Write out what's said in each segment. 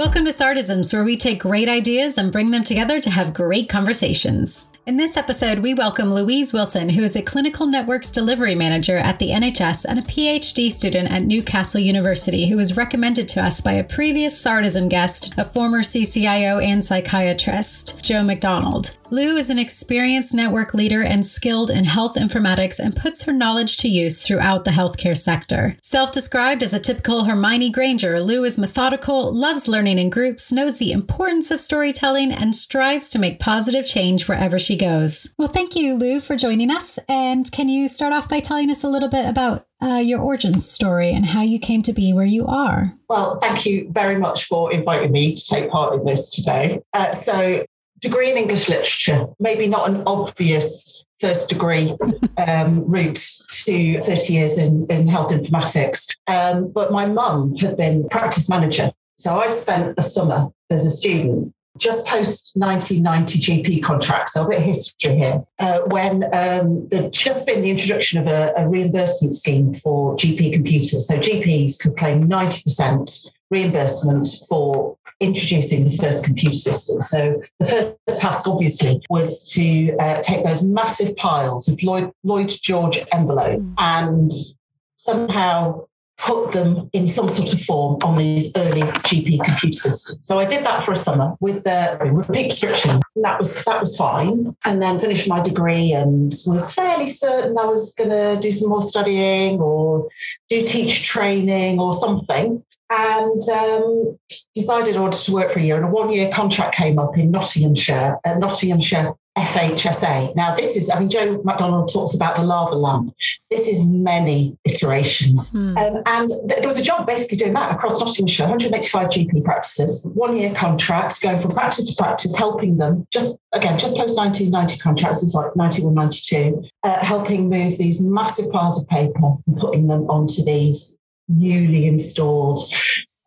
Welcome to Sardisms, where we take great ideas and bring them together to have great conversations. In this episode, we welcome Louise Wilson, who is a clinical networks delivery manager at the NHS and a PhD student at Newcastle University, who was recommended to us by a previous Sardism guest, a former CCIO and psychiatrist, Joe McDonald. Lou is an experienced network leader and skilled in health informatics and puts her knowledge to use throughout the healthcare sector. Self described as a typical Hermione Granger, Lou is methodical, loves learning in groups, knows the importance of storytelling, and strives to make positive change wherever she goes. Well, thank you, Lou, for joining us. And can you start off by telling us a little bit about uh, your origin story and how you came to be where you are? Well, thank you very much for inviting me to take part in this today. Uh, so, degree in English literature, maybe not an obvious first degree um, route to 30 years in, in health informatics. Um, but my mum had been practice manager. So I'd spent a summer as a student just post 1990 GP contracts, so a bit of history here, uh, when um, there'd just been the introduction of a, a, reimbursement scheme for GP computers. So GPs could claim 90% reimbursement for introducing the first computer system. So the first task, obviously, was to uh, take those massive piles of Lloyd, Lloyd George envelope mm. and somehow put them in some sort of form on these early GP computer systems. So I did that for a summer with the repeat prescription. That was that was fine. And then finished my degree and was fairly certain I was going to do some more studying or do teach training or something. And um, decided I wanted to work for a year. And a one year contract came up in Nottinghamshire, at Nottinghamshire FHSA. Now, this is, I mean, Joe McDonald talks about the lava lamp. This is many iterations. Mm. Um, and th- there was a job basically doing that across Nottinghamshire, 185 GP practices, one year contract, going from practice to practice, helping them, just again, just post 1990 contracts, is like 91, 92, uh, helping move these massive piles of paper and putting them onto these newly installed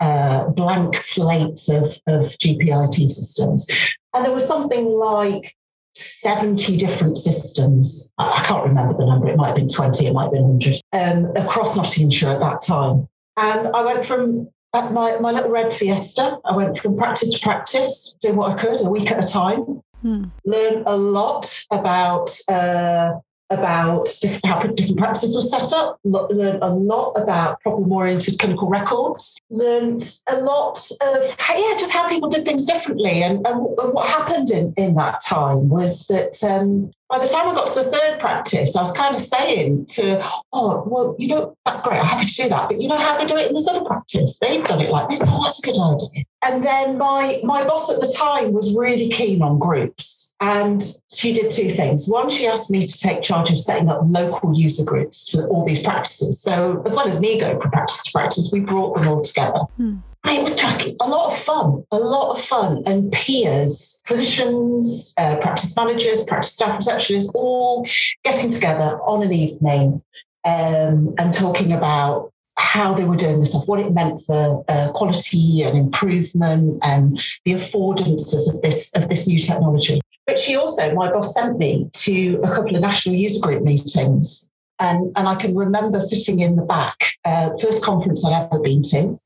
uh, blank slates of, of GPIT systems. And there was something like 70 different systems. I can't remember the number. It might have been 20, it might have been 100 um, across Nottinghamshire at that time. And I went from my, my little red Fiesta, I went from practice to practice, doing what I could a week at a time. Hmm. Learn a lot about uh, about different, how different practices were set up, learned a lot about problem oriented clinical records, learned a lot of yeah, just how people did things differently. And, and, and what happened in, in that time was that um, by the time I got to the third practice, I was kind of saying to, oh, well, you know, that's great. I'm happy to do that. But you know how they do it in this other practice? They've done it like this. Oh, that's a good idea. And then my, my boss at the time was really keen on groups. And she did two things. One, she asked me to take charge of setting up local user groups for all these practices. So as well as me going from practice to practice, we brought them all together. Hmm it was just a lot of fun, a lot of fun. And peers, clinicians, uh, practice managers, practice staff receptionists, all getting together on an evening um, and talking about how they were doing this stuff, what it meant for uh, quality and improvement and the affordances of this of this new technology. But she also, my boss sent me to a couple of national user group meetings. And, and I can remember sitting in the back, uh, first conference I'd ever been to,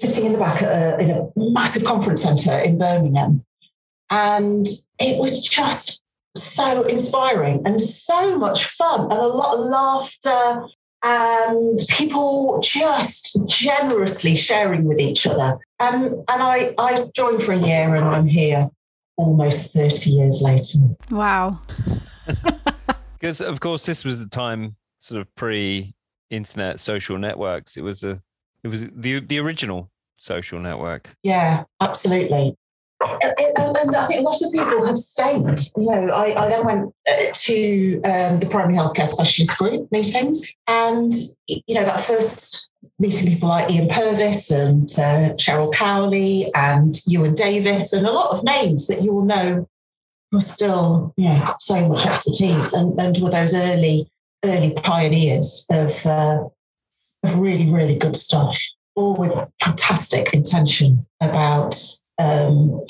sitting in the back a, in a massive conference centre in Birmingham. And it was just so inspiring and so much fun and a lot of laughter and people just generously sharing with each other. And, and I, I joined for a year and I'm here almost 30 years later. Wow. Because, of course, this was the time sort of pre internet social networks. It was a it was the the original social network. Yeah, absolutely. And, and, I think a lot of people have stayed. You know, I, I then went uh, to um, the primary healthcare specialist group meetings, and you know that first meeting people like Ian Purves and uh, Cheryl Cowley and Ewan Davis, and a lot of names that you will know were still, you know, so much expertise, and, and were those early early pioneers of uh, of really, really good stuff, all with fantastic intention about. Um,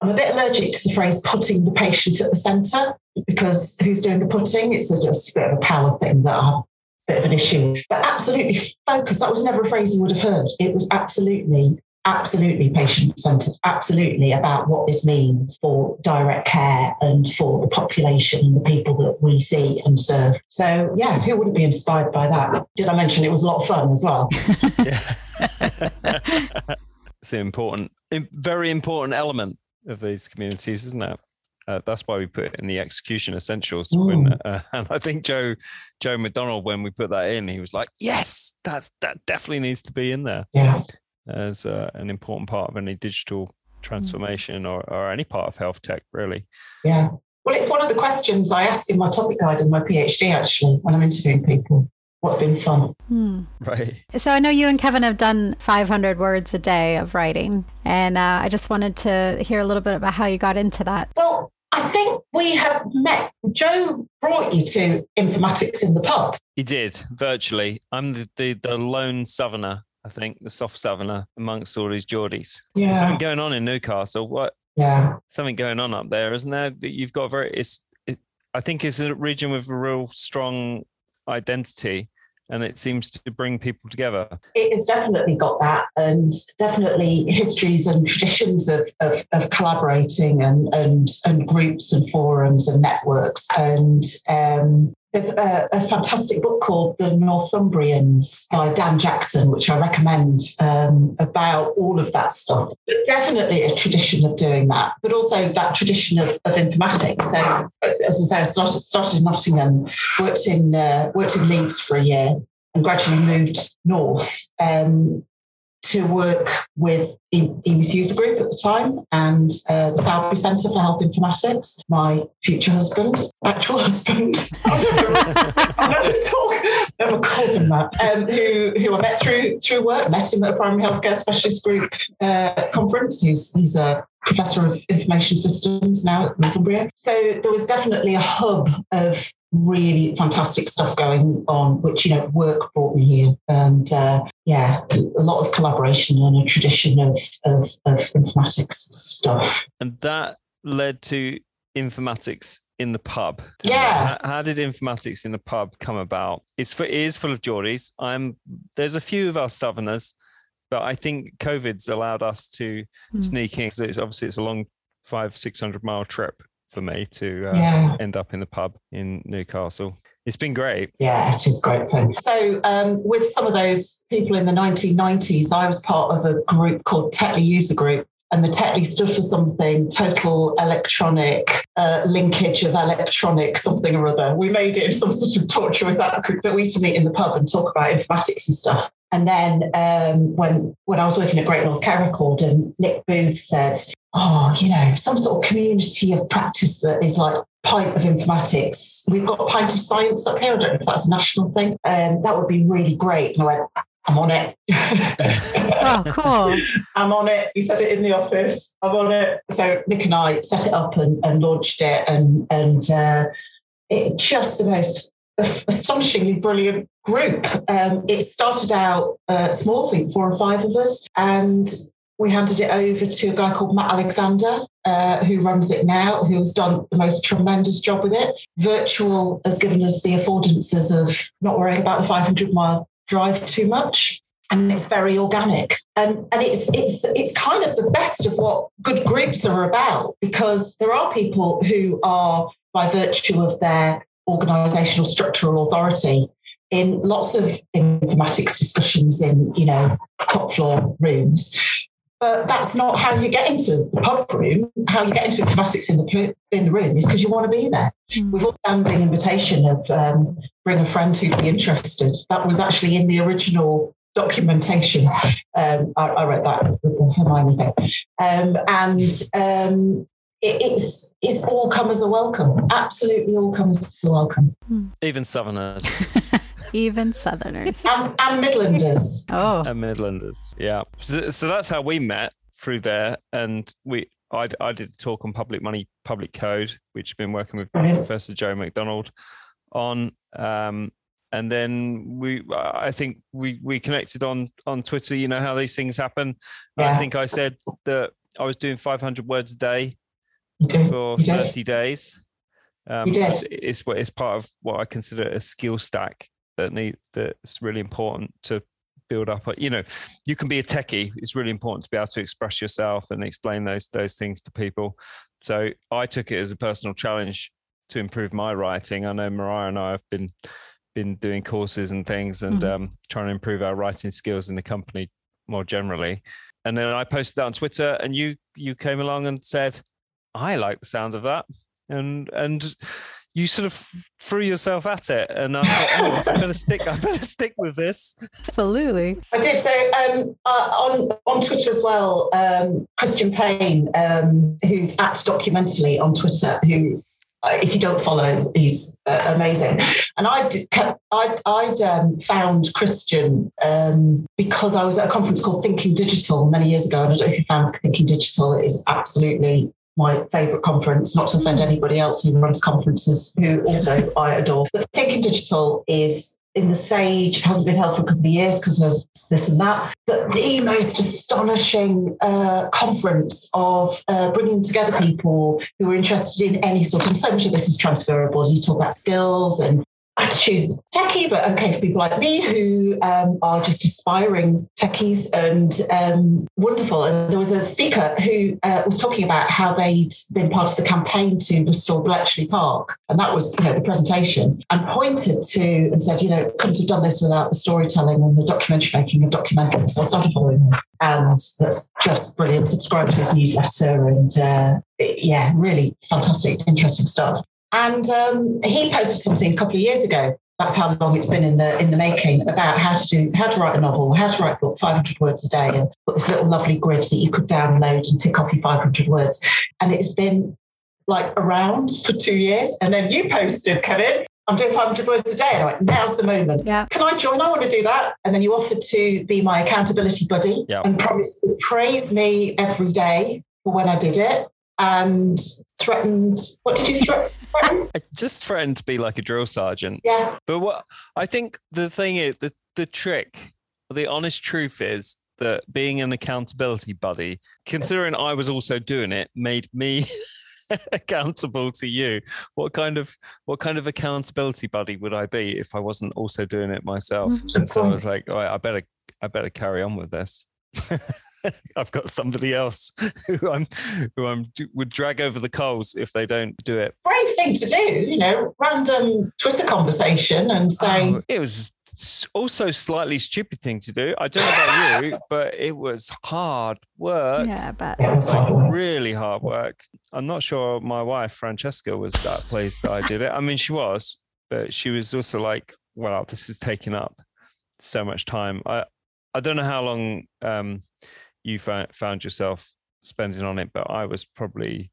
I'm a bit allergic to the phrase putting the patient at the centre because who's doing the putting? It's a, just a bit of a power thing that I have a bit of an issue. But absolutely focused. That was never a phrase you would have heard. It was absolutely absolutely patient centered, absolutely about what this means for direct care and for the population and the people that we see and serve. So, yeah, who wouldn't be inspired by that? Did I mention it was a lot of fun as well? it's an important, very important element of these communities, isn't it? Uh, that's why we put it in the execution essentials. Mm. When, uh, and I think Joe Joe McDonald, when we put that in, he was like, "Yes, that's that definitely needs to be in there yeah. as uh, an important part of any digital transformation or, or any part of health tech, really." Yeah. Well, it's one of the questions I ask in my topic guide in my PhD actually when I'm interviewing people what's been fun. Hmm. Right. So I know you and Kevin have done 500 words a day of writing, and uh, I just wanted to hear a little bit about how you got into that. Well, I think we have met. Joe brought you to informatics in the pub. He did virtually. I'm the, the, the lone southerner. I think the soft southerner amongst all these Geordies. Yeah. There's something going on in Newcastle. What? Yeah. Something going on up there, isn't there? That You've got very. It's. It, I think it's a region with a real strong identity and it seems to bring people together. It has definitely got that, and definitely histories and traditions of, of, of collaborating and, and and groups and forums and networks. And um, there's a, a, fantastic book called The Northumbrians by Dan Jackson, which I recommend um, about all of that stuff. Definitely a tradition of doing that, but also that tradition of, of informatics. So, as I say, I started, started in Nottingham, worked in uh, worked in Leeds for a year, and gradually moved north. Um, to work with EMIS User Group at the time and uh, the Sowerby Centre for Health Informatics. My future husband, actual husband, I never called him that. Um, who who I met through through work. Met him at a primary healthcare specialist group uh, conference. He's he's a professor of information systems now at Northumbria. So there was definitely a hub of really fantastic stuff going on, which, you know, work brought me here. And uh, yeah, a lot of collaboration and a tradition of, of, of informatics stuff. And that led to informatics in the pub. Yeah. How, how, did informatics in the pub come about? It's for, it is full of Geordies. I'm there's a few of us Southerners, but I think COVID's allowed us to mm. sneak in. So it's obviously it's a long five six hundred mile trip for me to uh, yeah. end up in the pub in Newcastle. It's been great. Yeah, it is great fun. So, um, with some of those people in the 1990s, I was part of a group called Tetley User Group. And the Tetley stood for something total electronic uh, linkage of electronic something or other. We made it in some sort of torture with that group, but we used to meet in the pub and talk about informatics and stuff. And then um, when when I was working at Great North Care Record, and Nick Booth said, oh, you know, some sort of community of practice that is like pint of informatics. We've got a pint of science up here. I don't know if that's a national thing. Um, that would be really great. And I went, I'm on it. oh, cool. I'm on it. He said it in the office. I'm on it. So Nick and I set it up and, and launched it and and uh, it just the most astonishingly brilliant group. Um, it started out uh, small, I think four or five of us, and we handed it over to a guy called Matt Alexander, uh, who runs it now, who has done the most tremendous job with it. Virtual has given us the affordances of not worrying about the 500 mile drive too much. And it's very organic. And, and it's, it's, it's kind of the best of what good groups are about because there are people who are, by virtue of their organizational structural authority, in lots of informatics discussions in you know top floor rooms but that's not how you get into the pub room. How you get into informatics in the in the room is because you want to be there. Mm. We've all standing invitation of um, bring a friend who'd be interested. That was actually in the original documentation. Um, I, I, wrote that with the Hermione bit. Um, and um, it's it's all comers are welcome. Absolutely, all comers are welcome. Hmm. Even Southerners. Even Southerners. and, and Midlanders. Oh. And Midlanders. Yeah. So, so that's how we met through there. And we I, I did a talk on public money, public code, which I've been working with Professor Joe McDonald on. Um, and then we, I think we we connected on on Twitter. You know how these things happen. Yeah. I think I said that I was doing 500 words a day for 30 days. Um, it's, it's, it's part of what I consider a skill stack that need that's really important to build up. You know, you can be a techie. It's really important to be able to express yourself and explain those those things to people. So I took it as a personal challenge to improve my writing. I know Mariah and I have been been doing courses and things and mm-hmm. um, trying to improve our writing skills in the company more generally. And then I posted that on Twitter, and you you came along and said, "I like the sound of that," and and you sort of threw yourself at it, and I thought, oh, I better stick. I better stick with this. Absolutely, I did. So um, uh, on on Twitter as well, um, Christian Payne, um, who's at Documentally on Twitter, who uh, if you don't follow, he's uh, amazing. And I I'd, I'd um, found Christian um, because I was at a conference called Thinking Digital many years ago. And I don't know if you found Thinking Digital. It is absolutely my favorite conference, not to offend anybody else who runs conferences who also I adore. But Thinking Digital is in the Sage, hasn't been held for a couple of years because of this and that. But the most astonishing uh, conference of uh, bringing together people who are interested in any sort of, so much of this is transferable. As you talk about skills and I choose techie, but okay for people like me who um, are just aspiring techies and um, wonderful. And there was a speaker who uh, was talking about how they'd been part of the campaign to restore Bletchley Park, and that was you know the presentation, and pointed to and said, you know, couldn't have done this without the storytelling and the documentary making of documentaries. So I started following him, and that's just brilliant. Subscribe to his newsletter, and uh, yeah, really fantastic, interesting stuff. And um, he posted something a couple of years ago. That's how long it's been in the in the making about how to do how to write a novel, how to write a book, 500 words a day, and put this little lovely grid that you could download and tick off your 500 words. And it's been like around for two years. And then you posted, Kevin, I'm doing 500 words a day. And I went, now's the moment. Yeah. Can I join? I want to do that. And then you offered to be my accountability buddy and promised to praise me every day for when I did it and threatened. What did you threaten? I just threatened to be like a drill sergeant. Yeah. But what I think the thing is, the, the trick, the honest truth is that being an accountability buddy, considering I was also doing it, made me accountable to you. What kind of what kind of accountability buddy would I be if I wasn't also doing it myself? Mm-hmm. And so I was like, all right, I better I better carry on with this. I've got somebody else who I'm who I'm would drag over the coals if they don't do it. Brave thing to do, you know, random Twitter conversation and saying oh, it was also slightly stupid thing to do. I don't know about you, but it was hard work. Yeah, but like really hard work. I'm not sure my wife Francesca was that pleased that I did it. I mean, she was, but she was also like, "Wow, this is taking up so much time." I I don't know how long um, you found, yourself spending on it, but I was probably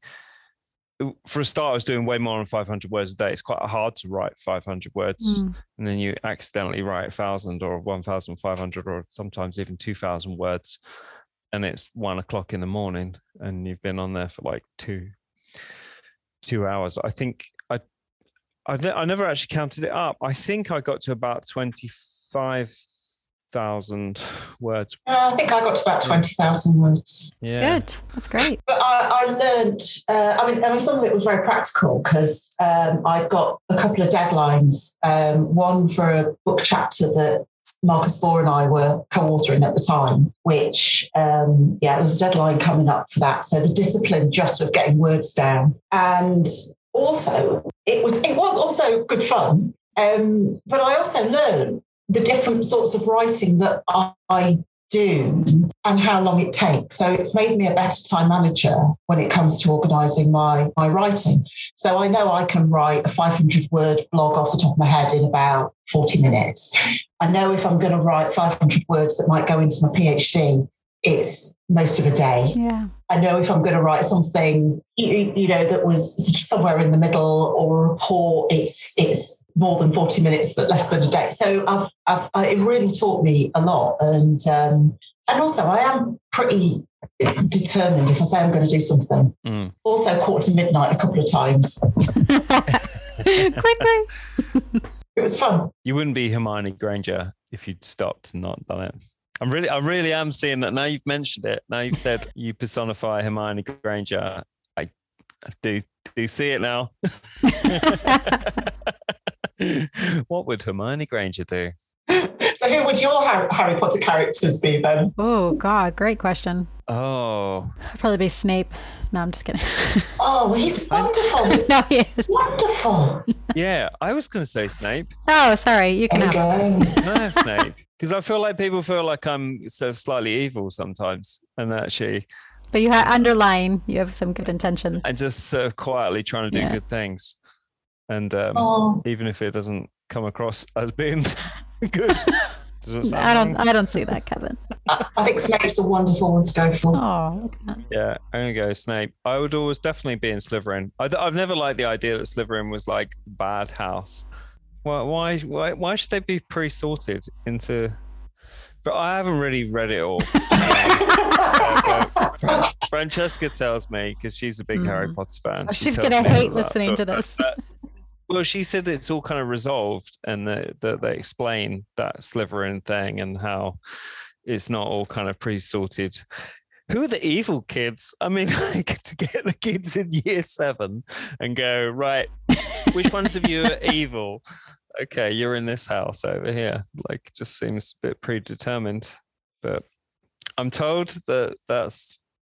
for a start, I was doing way more than 500 words a day. It's quite hard to write 500 words, mm. and then you accidentally write 1,000 or 1,500 or sometimes even 2,000 words, and it's one o'clock in the morning, and you've been on there for like two two hours. I think I I, I never actually counted it up. I think I got to about 25 thousand words. Uh, I think I got to about twenty thousand words. Yeah. Good. That's great. But I, I learned. Uh, I mean, I mean, some of it was very practical because um, I got a couple of deadlines. Um, one for a book chapter that Marcus Baw and I were co-authoring at the time, which um, yeah, there was a deadline coming up for that. So the discipline just of getting words down, and also it was it was also good fun. Um, but I also learned the different sorts of writing that I do and how long it takes. So it's made me a better time manager when it comes to organising my, my writing. So I know I can write a 500 word blog off the top of my head in about 40 minutes. I know if I'm going to write 500 words that might go into my PhD, it's most of a day. Yeah. I know if I'm going to write something, you, you, know, that was somewhere in the middle or a report, it's it's more than 40 minutes, but less than a day. So I've, I've I, it really taught me a lot. And um, and also I am pretty determined if I say I'm going to do something. Mm. Also quarter to midnight a couple of times. Quickly. it was fun. You wouldn't be Hermione Granger if you'd stopped and not done it. I'm really, I really am seeing that now. You've mentioned it. Now you've said you personify Hermione Granger. I, I do do see it now. what would Hermione Granger do? So So, who would your Harry Potter characters be then? Oh, God, great question. Oh, I'd probably be Snape. No, I'm just kidding. Oh, he's wonderful. no, he is. Wonderful. yeah. I was going to say Snape. Oh, sorry. You can There you have. go. Can I have Snape? Because I feel like people feel like I'm sort of slightly evil sometimes, and actually, But you have underlying. You have some good intentions. I'm just sort of quietly trying to do Yeah. good things, and um, Oh, even if it doesn't come across as being good, does it sound I don't. wrong? I don't see that, Kevin. I, I think Snape's a wonderful one to go for. Oh, look at that. Yeah, I'm gonna go Snape. I would always definitely be in Slytherin. I, have never liked the idea that Slytherin was like bad house. Why? Why? Why, why should they be pre-sorted into? But I haven't really read it all. Uh, but Francesca tells me because she's a big Harry Mhm. Potter fan. Oh, she she's gonna hate that listening to this. that- well, she said it's all kind of resolved and that, that they explain that Slytherin thing and how it's not all kind of pre-sorted. Who are the evil kids? I mean, like to get the kids in year seven and go, right, which ones of you are evil? Okay, you're in this house over here. Like, just seems a bit predetermined. But I'm told that that's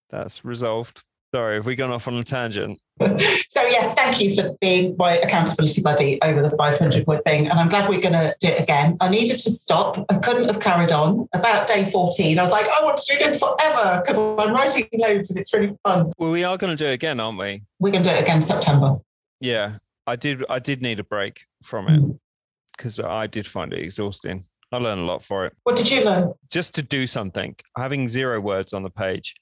that's resolved. Sorry, have we gone off on a tangent? So, yes, thank you for being my accountability buddy over the 500 word thing. And I'm glad we're going to do it again. I needed to stop. I couldn't have carried on. About day 14, I was like, I want to do this forever because I'm writing loads and it's really fun. Well, we are going to do it again, aren't we? We're going to do it again in September. Yeah, I did. I did need a break from Mm. it because I did find it exhausting. I learned a lot for it. What did you learn? Just to do something, having zero words on the page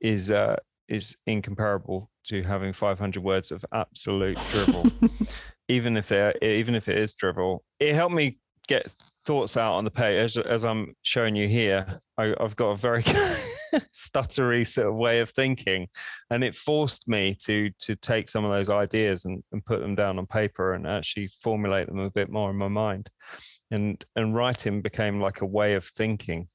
is uh, is incomparable to having 500 words of absolute drivel. even if they even if it is drivel, it helped me get thoughts out on the page. As, as I'm showing you here, I, I've got a very stuttery sort of way of thinking, and it forced me to to take some of those ideas and, and put them down on paper and actually formulate them a bit more in my mind. And and writing became like a way of thinking.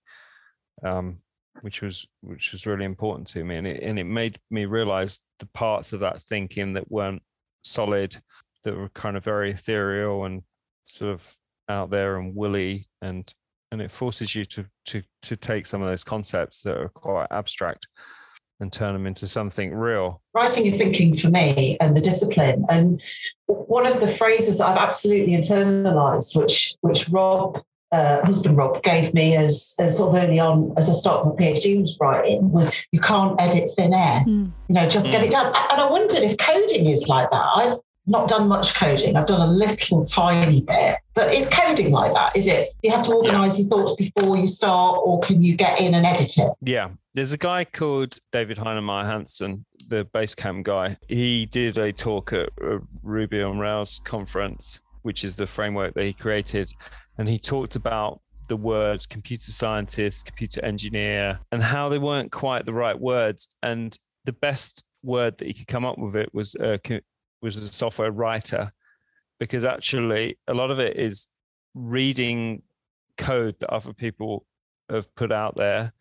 Um, which was which was really important to me. And it, and it made me realize the parts of that thinking that weren't solid that were kind of very ethereal and sort of out there and woolly. And and it forces you to to to take some of those concepts that are quite abstract and turn them into something real. Writing is thinking for me and the discipline. And one of the phrases that I've absolutely internalized, which which Rob uh, husband Rob gave me as, as sort of early on as I started my PhD was writing was you can't edit thin air. Mm. You know, just get it done. And I wondered if coding is like that. I've not done much coding. I've done a little tiny bit. But is coding like that? Is it you have to organize your thoughts before you start, or can you get in and edit it? Yeah, there's a guy called David Heinemeier Hansson, the Basecamp guy. He did a talk at a Ruby on Rails conference, which is the framework that he created, and he talked about the words computer scientist, computer engineer, and how they weren't quite the right words. And the best word that he could come up with it was co- was a software writer, because actually a lot of it is reading code that other people have put out there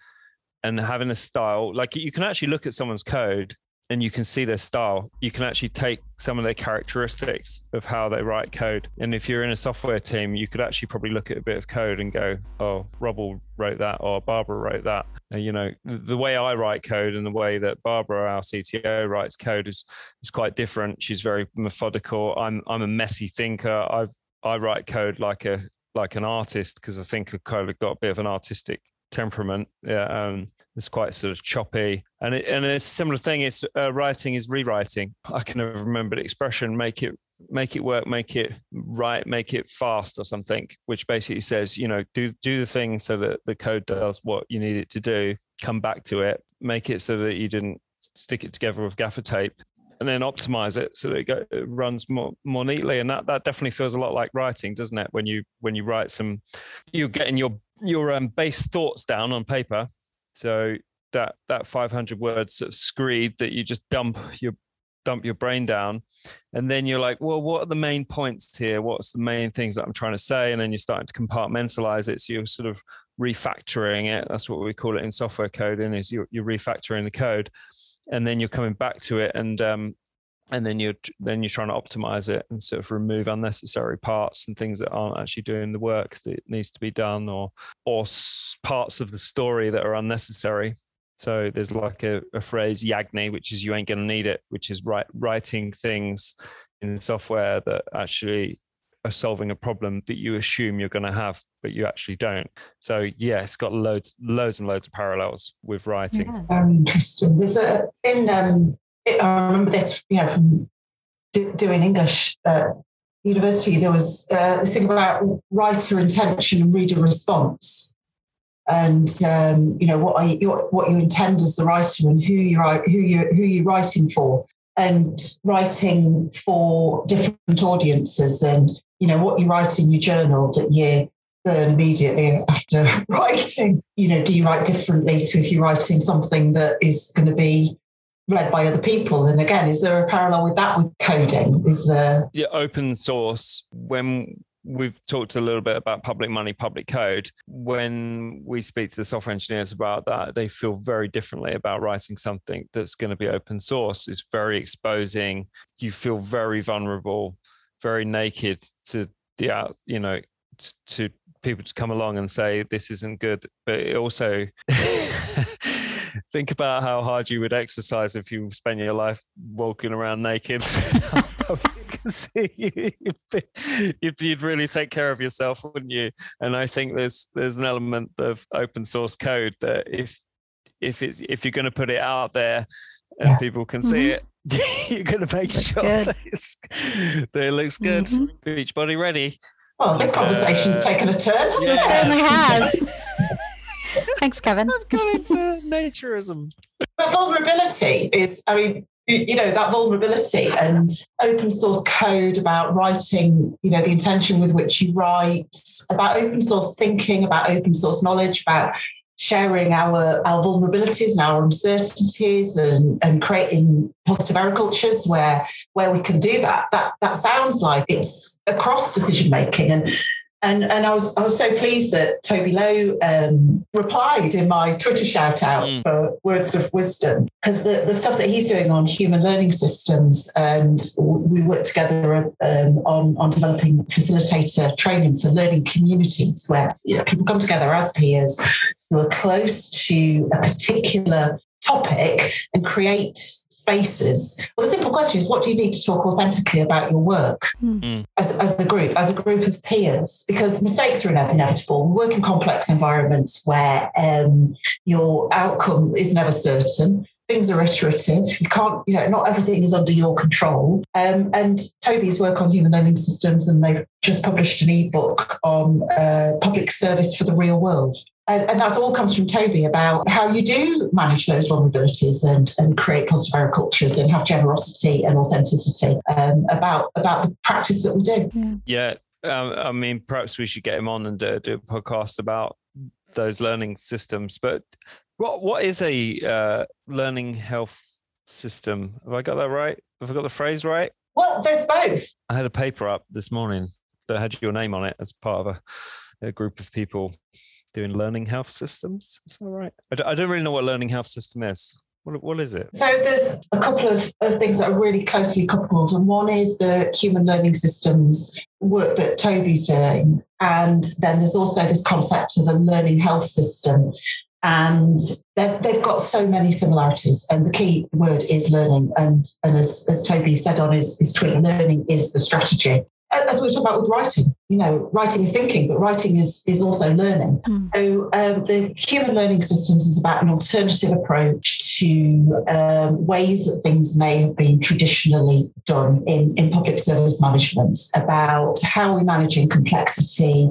and having a style like you can actually look at someone's code and you can see their style you can actually take some of their characteristics of how they write code. And if you're in a software team you could actually probably look at a bit of code and go oh Robble wrote that or Barbara wrote that. And, you know the way I write code and the way that Barbara our CTO writes code is is quite different. She's very methodical. I'm I'm a messy thinker. I've I write code like a like an artist because I think I've kind of got a bit of an artistic temperament. Yeah, um, it's quite sort of choppy, and it, and a similar thing. It's uh, writing is rewriting. I can never remember the expression. Make it make it work. Make it right. Make it fast or something. Which basically says, you know, do do the thing so that the code does what you need it to do. Come back to it. Make it so that you didn't stick it together with gaffer tape and then optimize it so that it, go, it runs more more neatly and that that definitely feels a lot like writing doesn't it when you when you write some you're getting your your um, base thoughts down on paper so that that 500 words sort of screed that you just dump your dump your brain down. And then you're like well what are the main points here? What's the main things that i'm trying to say? And then you're starting to compartmentalize it. So you're sort of refactoring it. That's what we call it in software coding is you're, you're refactoring the code. And then you're coming back to it and um, and then you're then you're trying to optimize it and sort of remove unnecessary parts and things that aren't actually doing the work that needs to be done or or parts of the story that are unnecessary. So there's like a, a phrase yagni which is you ain't going to need it which is write, writing things in software that actually are solving a problem that you assume you're going to have but you actually don't. So yeah it's got loads loads and loads of parallels with writing. Yeah. very interesting. There's a in um I remember this, you know, from doing English at university, there was uh, this thing about writer intention and reader response. And um, you know what I, what you intend as the writer and who you who you who you're writing for, and writing for different audiences, and you know what you write in your journal that you burn immediately after writing. You know, do you write differently to if you're writing something that is going to be read by other people. And again, is there a parallel with that with coding? Is there yeah, open source when we've talked a little bit about public money, public code. When we speak to the software engineers about that, they feel very differently about writing something that's going to be open source. It's very exposing. You feel very vulnerable, very naked to the out, you know, to people to come along and say this isn't good. But it also think about how hard you would exercise if you spend your life walking around naked. see you. You'd, you'd, really take care of yourself, wouldn't you? And I think there's there's an element of open source code that if if it's if you're going to put it out there and yeah. people can see mm-hmm. it, you're going to make looks sure that, that, it looks good. Mm-hmm. Beachbody ready. Well, this conversation's uh, taken a turn. Yeah. It certainly has. Thanks, Kevin. I've gone into naturism. But vulnerability is, I mean, you know that vulnerability and open source code about writing you know the intention with which you write about open source thinking about open source knowledge about sharing our our vulnerabilities and our uncertainties and and creating positive error cultures where where we can do that that that sounds like it's across decision making and and, and I was I was so pleased that Toby Lowe um, replied in my Twitter shout out mm. for words of wisdom because the, the stuff that he's doing on human learning systems and we work together um, on, on developing facilitator training for learning communities where you know, people come together as peers who are close to a particular topic and create spaces. Well, the simple question is what do you need to talk authentically about your work mm. as, as a group, as a group of peers? Because mistakes are inevitable. We work in complex environments where um, your outcome is never certain things are iterative. You can't, you know, not everything is under your control. Um, and Toby's work on human learning systems, and they've just published an ebook on uh, public service for the real world. And, and that's all comes from Toby about how you do manage those vulnerabilities and, and create positive error cultures and have generosity and authenticity um, about about the practice that we do. Yeah. yeah. Um, I mean, perhaps we should get him on and uh, do a podcast about those learning systems. But what what is a uh, learning health system? Have I got that right? Have I got the phrase right? Well, there's both. I had a paper up this morning that had your name on it as part of a, a group of people doing learning health systems. Is that right? I don't really know what learning health system is. What, what is it? So there's a couple of, of things that are really closely coupled. And one is the human learning systems work that Toby's doing. And then there's also this concept of a learning health system. And they've, they've got so many similarities. And the key word is learning. And, and as, as Toby said on his, his tweet, learning is the strategy as we were talking about with writing, you know, writing is thinking, but writing is is also learning. Mm. So um, the human learning systems is about an alternative approach to um, ways that things may have been traditionally done in, in public service management, about how we're managing complexity,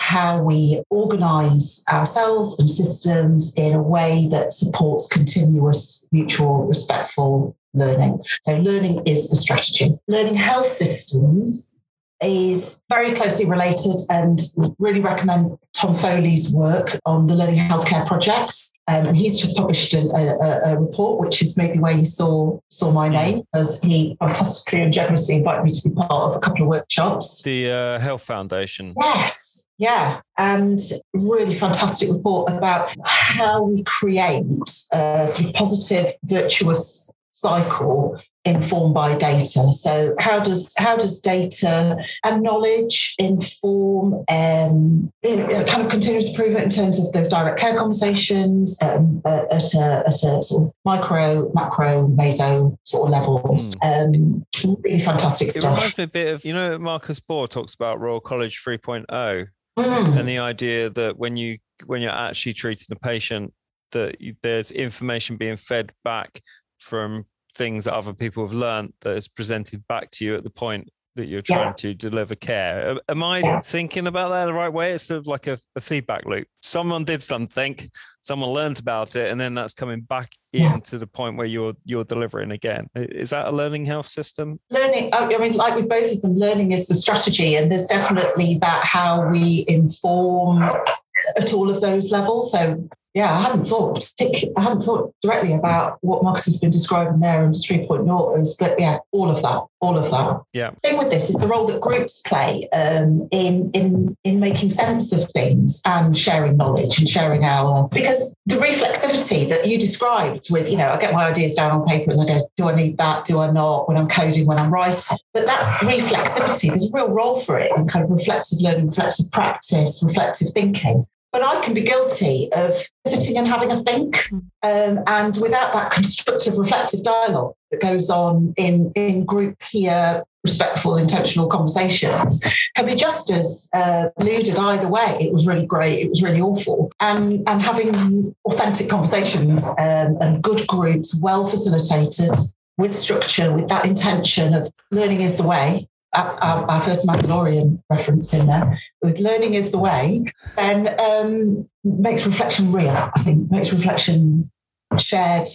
how we organize ourselves and systems in a way that supports continuous, mutual, respectful learning. So, learning is the strategy. Learning health systems is very closely related and really recommend Tom Foley's work on the Learning Healthcare Project. Um, and he's just published a, a, a, report, which is maybe where you saw saw my name, as he fantastically and generously invited me to be part of a couple of workshops. The uh, Health Foundation. Yes, yeah, and really fantastic report about how we create a sort of positive, virtuous cycle informed by data. So how does how does data and knowledge inform um, kind of continuous improvement in terms of those direct care conversations um, at, a, at a sort of micro, macro, meso sort of levels. Mm. Um, really fantastic it stuff. It reminds me a bit of you know Marcus Baw talks about Royal College 3.0. Mm. And the idea that when you when you're actually treating the patient, that you, there's information being fed back from things that other people have learned that is presented back to you at the point that you're trying yeah. to deliver care. Am I yeah. thinking about that the right way? It's sort of like a, a, feedback loop. Someone did something, someone learned about it, and then that's coming back yeah. into the point where you're you're delivering again. Is that a learning health system? Learning, I mean, like with both of them, learning is the strategy, and there's definitely that how we inform at all of those levels. So yeah, I hadn't thought I hadn't thought directly about what Marcus has been describing there in 3.0 is, but yeah, all of that, all of that. Yeah. The thing with this is the role that groups play um, in in in making sense of things and sharing knowledge and sharing our because the reflexivity that you described with, you know, I get my ideas down on paper and I go, do I need that? Do I not? When I'm coding, when I'm writing. But that reflexivity, there's a real role for it in kind of reflective learning, reflective practice, reflective thinking. But I can be guilty of sitting and having a think. Hmm. Um, and without that constructive, reflective dialogue that goes on in, in group peer, respectful, intentional conversations, can be just as uh, either way. It was really great, it was really awful. And, and having authentic conversations um, and good groups, well facilitated, with structure, with that intention of learning is the way, our, our, first Mandalorian reference in there, with learning is the way, then um, makes reflection real, I think, makes reflection shared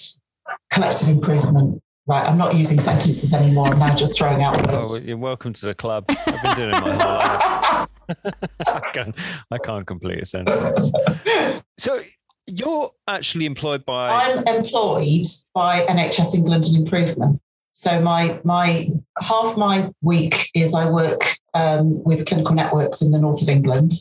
collective improvement. Right, I'm not using sentences anymore. I'm now just throwing out words. Oh, you're welcome to the club. I've been doing it my whole life. I, can't, I can't complete a sentence. So you're actually employed by. I'm employed by NHS England and Improvement. So my my half my week is I work um, with clinical networks in the north of England,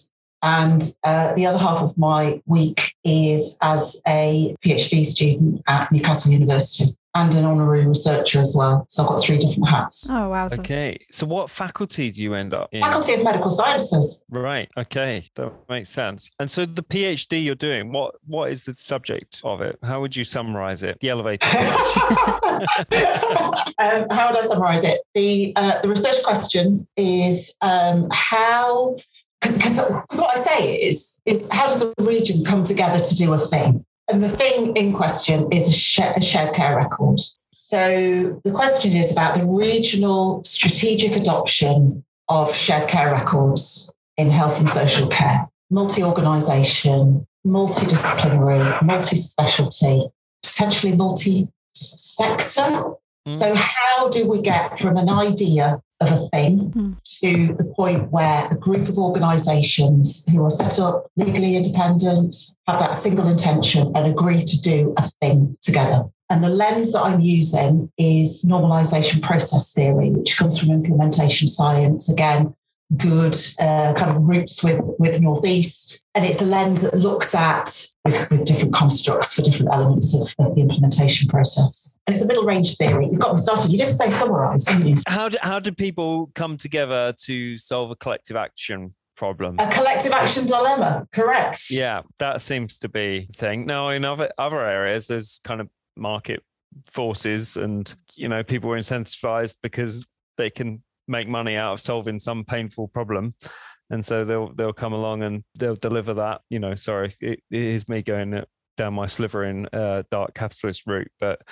and uh, the other half of my week is as a PhD student at Newcastle University and an honorary researcher as well. So I've got three different hats. Oh wow! Okay, so what faculty do you end up in? Faculty of Medical Sciences. Right. Okay, that makes sense. And so the PhD you're doing, what what is the subject of it? How would you summarize it? The elevator pitch. um, how would I summarize it? The uh, the research question is um, how because what I say is is how does a region come together to do a thing? And the thing in question is a, sh- a shared care record. So the question is about the regional strategic adoption of shared care records in health and social care, multi organisation, multidisciplinary, multi specialty, potentially multi sector. Mm. So, how do we get from an idea of a thing mm. To the point where a group of organizations who are set up legally independent have that single intention and agree to do a thing together. And the lens that I'm using is normalization process theory, which comes from implementation science. Again, good uh, kind of roots with with northeast. And it's a lens that looks at with, with different constructs for different elements of, of, the implementation process. And it's a middle range theory. You've got me started. You did say summarize didn't you? How do, how do people come together to solve a collective action problem? A collective action dilemma correct. Yeah that seems to be the thing. Now in other other areas there's kind of market forces and you know people are incentivized because they can make money out of solving some painful problem. And so they'll they'll come along and they'll deliver that you know sorry it, it is me going down my Slytherin uh, dark capitalist route. But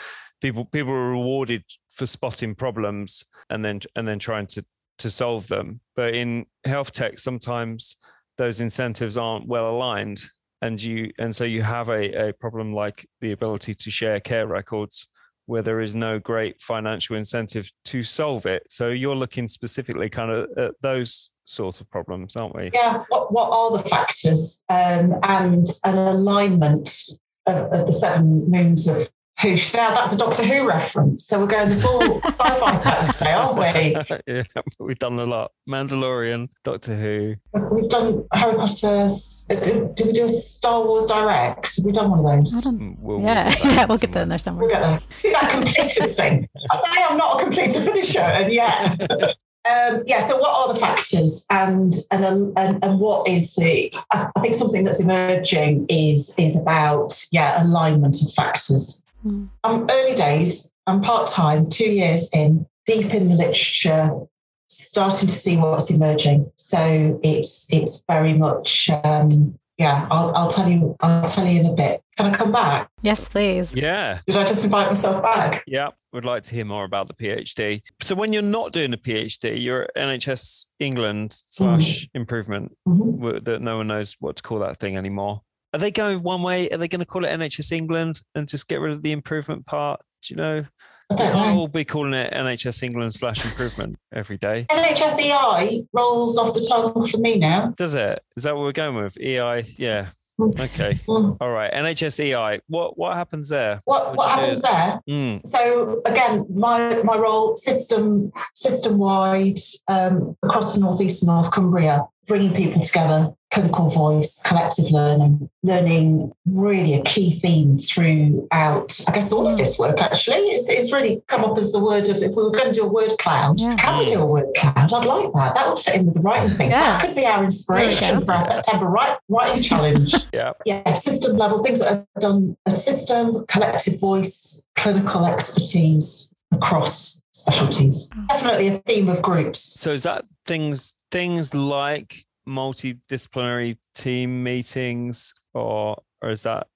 people people are rewarded for spotting problems and then and then trying to to solve them. But in health tech sometimes those incentives aren't well aligned and you and so you have a, a problem like the ability to share care records where there is no great financial incentive to solve it. So you're looking specifically kind of at those sorts of problems, aren't we? Yeah. What, what are the factors um, and an alignment of, of, the seven moons of Whoosh. Now that's a Doctor Who reference. So we're going the full sci-fi set today, aren't we? yeah, we've done a lot. Mandalorian, Doctor Who. We've done Harry Potter. Did, did we do a Star Wars Direct? Have we done one of those? We'll, yeah, we'll yeah, we'll get there in there somewhere. We'll get there. See that completest thing. I say I'm not a completer finisher, and yet um, yeah. So, what are the factors, and and and, and what is the? I think something that's emerging is is about yeah alignment of factors. Mm. Um, early days. I'm part time, two years in, deep in the literature, starting to see what's emerging. So it's it's very much um, yeah. I'll, I'll tell you. I'll tell you in a bit. Can I come back? Yes, please. Yeah. Did I just invite myself back? Yeah would like to hear more about the PhD. So when you're not doing a PhD, you're at NHS England slash mm-hmm. improvement mm-hmm. that no one knows what to call that thing anymore. Are they going one way? Are they going to call it NHS England and just get rid of the improvement part? Do you know? I don't can't all be calling it NHS England slash improvement every day. NHS EI rolls off the tongue for me now. Does it? Is that what we're going with? EI? Yeah. Okay. Mm. All right. NHSEI. What what happens there? What what happens there? Mm. So again, my my role system system wide um, across the northeast and North Cumbria, bringing people together clinical voice, collective learning, learning really a key theme throughout, I guess, all of this work actually. It's, it's really come up as the word of, if we were going to do a word cloud, yeah. can we do a word cloud? I'd like that. That would fit in with the writing thing. Yeah. That could be our inspiration for our September write, writing challenge. yeah. Yeah, system level, things that are done at system, collective voice, clinical expertise across specialties. Definitely a theme of groups. So is that things things like multidisciplinary team meetings, or or is that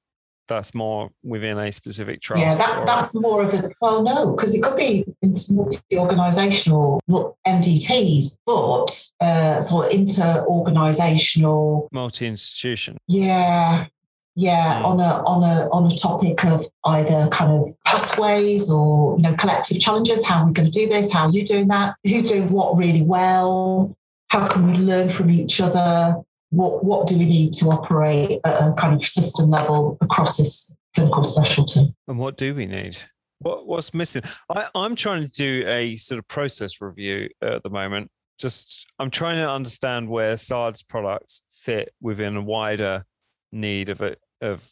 that's more within a specific trust? Yeah, that, that's more of a well, no, because it could be multi-organizational not MDTs, but uh, sort of inter-organizational, multi-institution. Yeah, yeah, mm. on a on a on a topic of either kind of pathways or you know collective challenges. How are we going to do this? How are you doing that? Who's doing what really well? How can we learn from each other? What, what do we need to operate at a kind of system level across this clinical specialty? And what do we need? What, what's missing? I, I'm trying to do a sort of process review at the moment. Just I'm trying to understand where SARD's products fit within a wider need of a of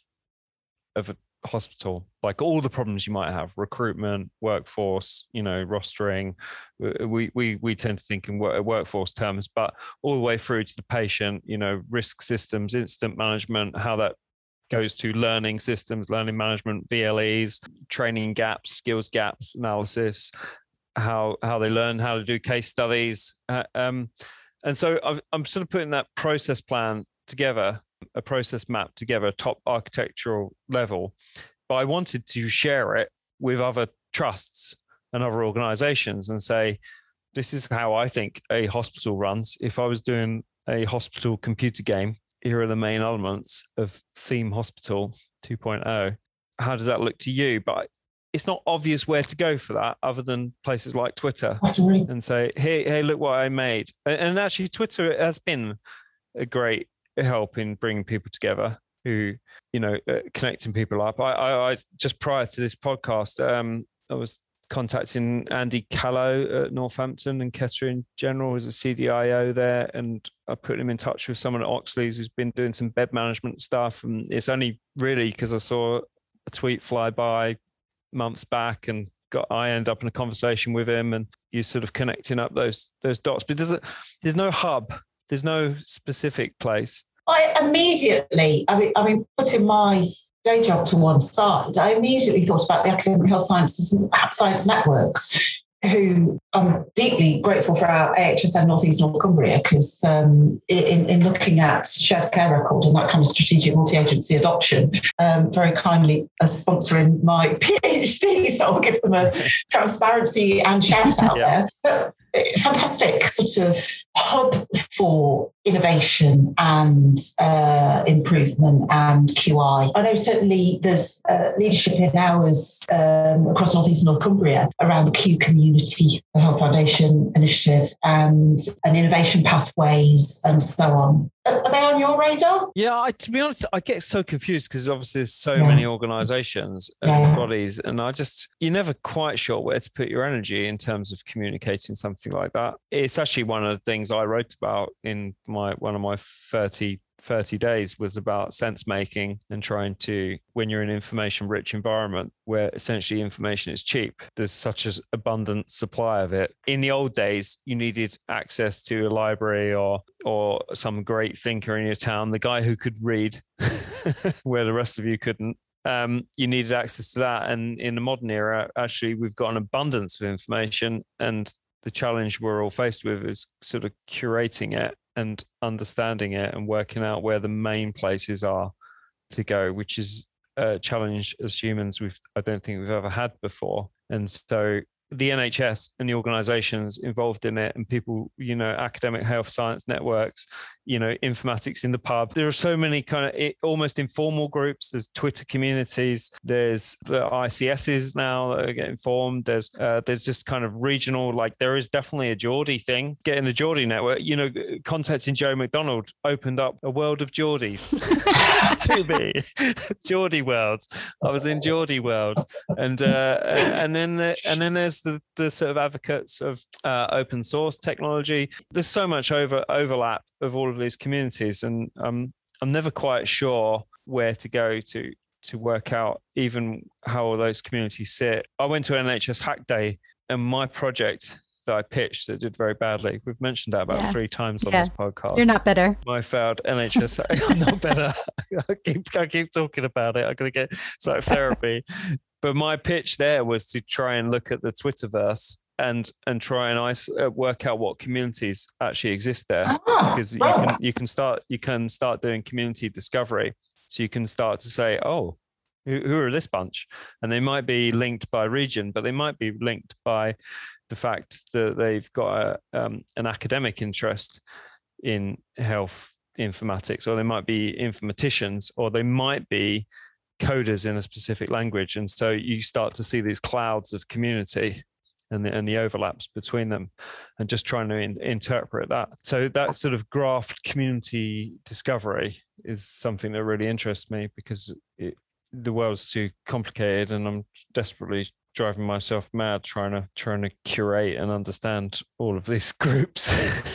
of a hospital like all the problems you might have recruitment workforce you know rostering we we we tend to think in workforce terms but all the way through to the patient you know risk systems incident management how that goes to learning systems learning management vles training gaps skills gaps analysis how how they learn how to do case studies. Uh, um, and so i i'm sort of putting that process plan together a process map together, top architectural level, but I wanted to share it with other trusts and other organizations and say, this is how I think a hospital runs. If I was doing a hospital computer game, here are the main elements of Theme Hospital 2.0. How does that look to you? But it's not obvious where to go for that other than places like Twitter and say, hey, hey, look what I made. And actually, Twitter has been a great help in bringing people together who you know uh, connecting people up I, I, I just prior to this podcast um i was contacting andy callow at northampton and kettering general as a cdio there and i put him in touch with someone at Oxleas who's been doing some bed management stuff and it's only really because i saw a tweet fly by months back and got I end up in a conversation with him and you sort of connecting up those those dots. But there's a, there's no hub there's no specific place. I immediately, I mean, I mean, putting my day job to one side, I immediately thought about the academic health sciences and science networks who I'm deeply grateful for our AHSN Northeast North Cumbria because um, in, in looking at shared care record and that kind of strategic multi-agency adoption, um, very kindly uh, sponsoring my PhD, so I'll give them a transparency and shout out yeah. there. But fantastic sort of hub for innovation and uh, improvement and QI. I know certainly there's uh, leadership in ours um, across Northeast North Cumbria around the Q community, the Health Foundation initiative, and and innovation pathways and so on. Are they on your radar? Yeah, I, to be honest, I get so confused because obviously there's so yeah. many organisations and yeah. bodies, and I just you're never quite sure where to put your energy in terms of communicating something like that. It's actually one of the things I wrote about in my one of my 30 30 days was about sense making and trying to when you're in an information rich environment where essentially information is cheap there's such an abundant supply of it. In the old days you needed access to a library or or some great thinker in your town the guy who could read where the rest of you couldn't. Um, you needed access to that. And in the modern era actually we've got an abundance of information and the challenge we're all faced with is sort of curating it and understanding it and working out where the main places are to go, which is a challenge as humans we've I don't think we've ever had before. And so the NHS and the organizations involved in it and people, you know, academic health science networks, you know, informatics in the pub. There are so many kind of almost informal groups. There's Twitter communities. There's the ICSs now that are getting formed. There's uh, there's just kind of regional, like there is definitely a Geordie thing. Getting the Geordie network, you know, contacting Joe McDonald opened up a world of Geordies to me. Geordie world. I was in Geordie world. And uh, and then the, and then there's the the sort of advocates of uh, open source technology. There's so much over overlap of all of these communities, and um, I'm never quite sure where to go to to work out even how all those communities sit. I went to NHS Hack Day, and my project that I pitched that did very badly. We've mentioned that about yeah. three times on yeah. this podcast. You're not better. My failed NHS. I'm not better. I keep I keep talking about it. I'm gonna get psychotherapy. But my pitch there was to try and look at the Twitterverse and and try and ice, uh, work out what communities actually exist there. Ah, because you can you can start you can start doing community discovery. So you can start to say oh who, who are this bunch? And they might be linked by region but they might be linked by the fact that they've got a, um, an academic interest in health informatics or they might be informaticians or they might be coders in a specific language. And so you start to see these clouds of community and the, and the overlaps between them and just trying to in, interpret that. So that sort of graphed community discovery is something that really interests me because it, the world's too complicated and i'm desperately driving myself mad trying to trying to curate and understand all of these groups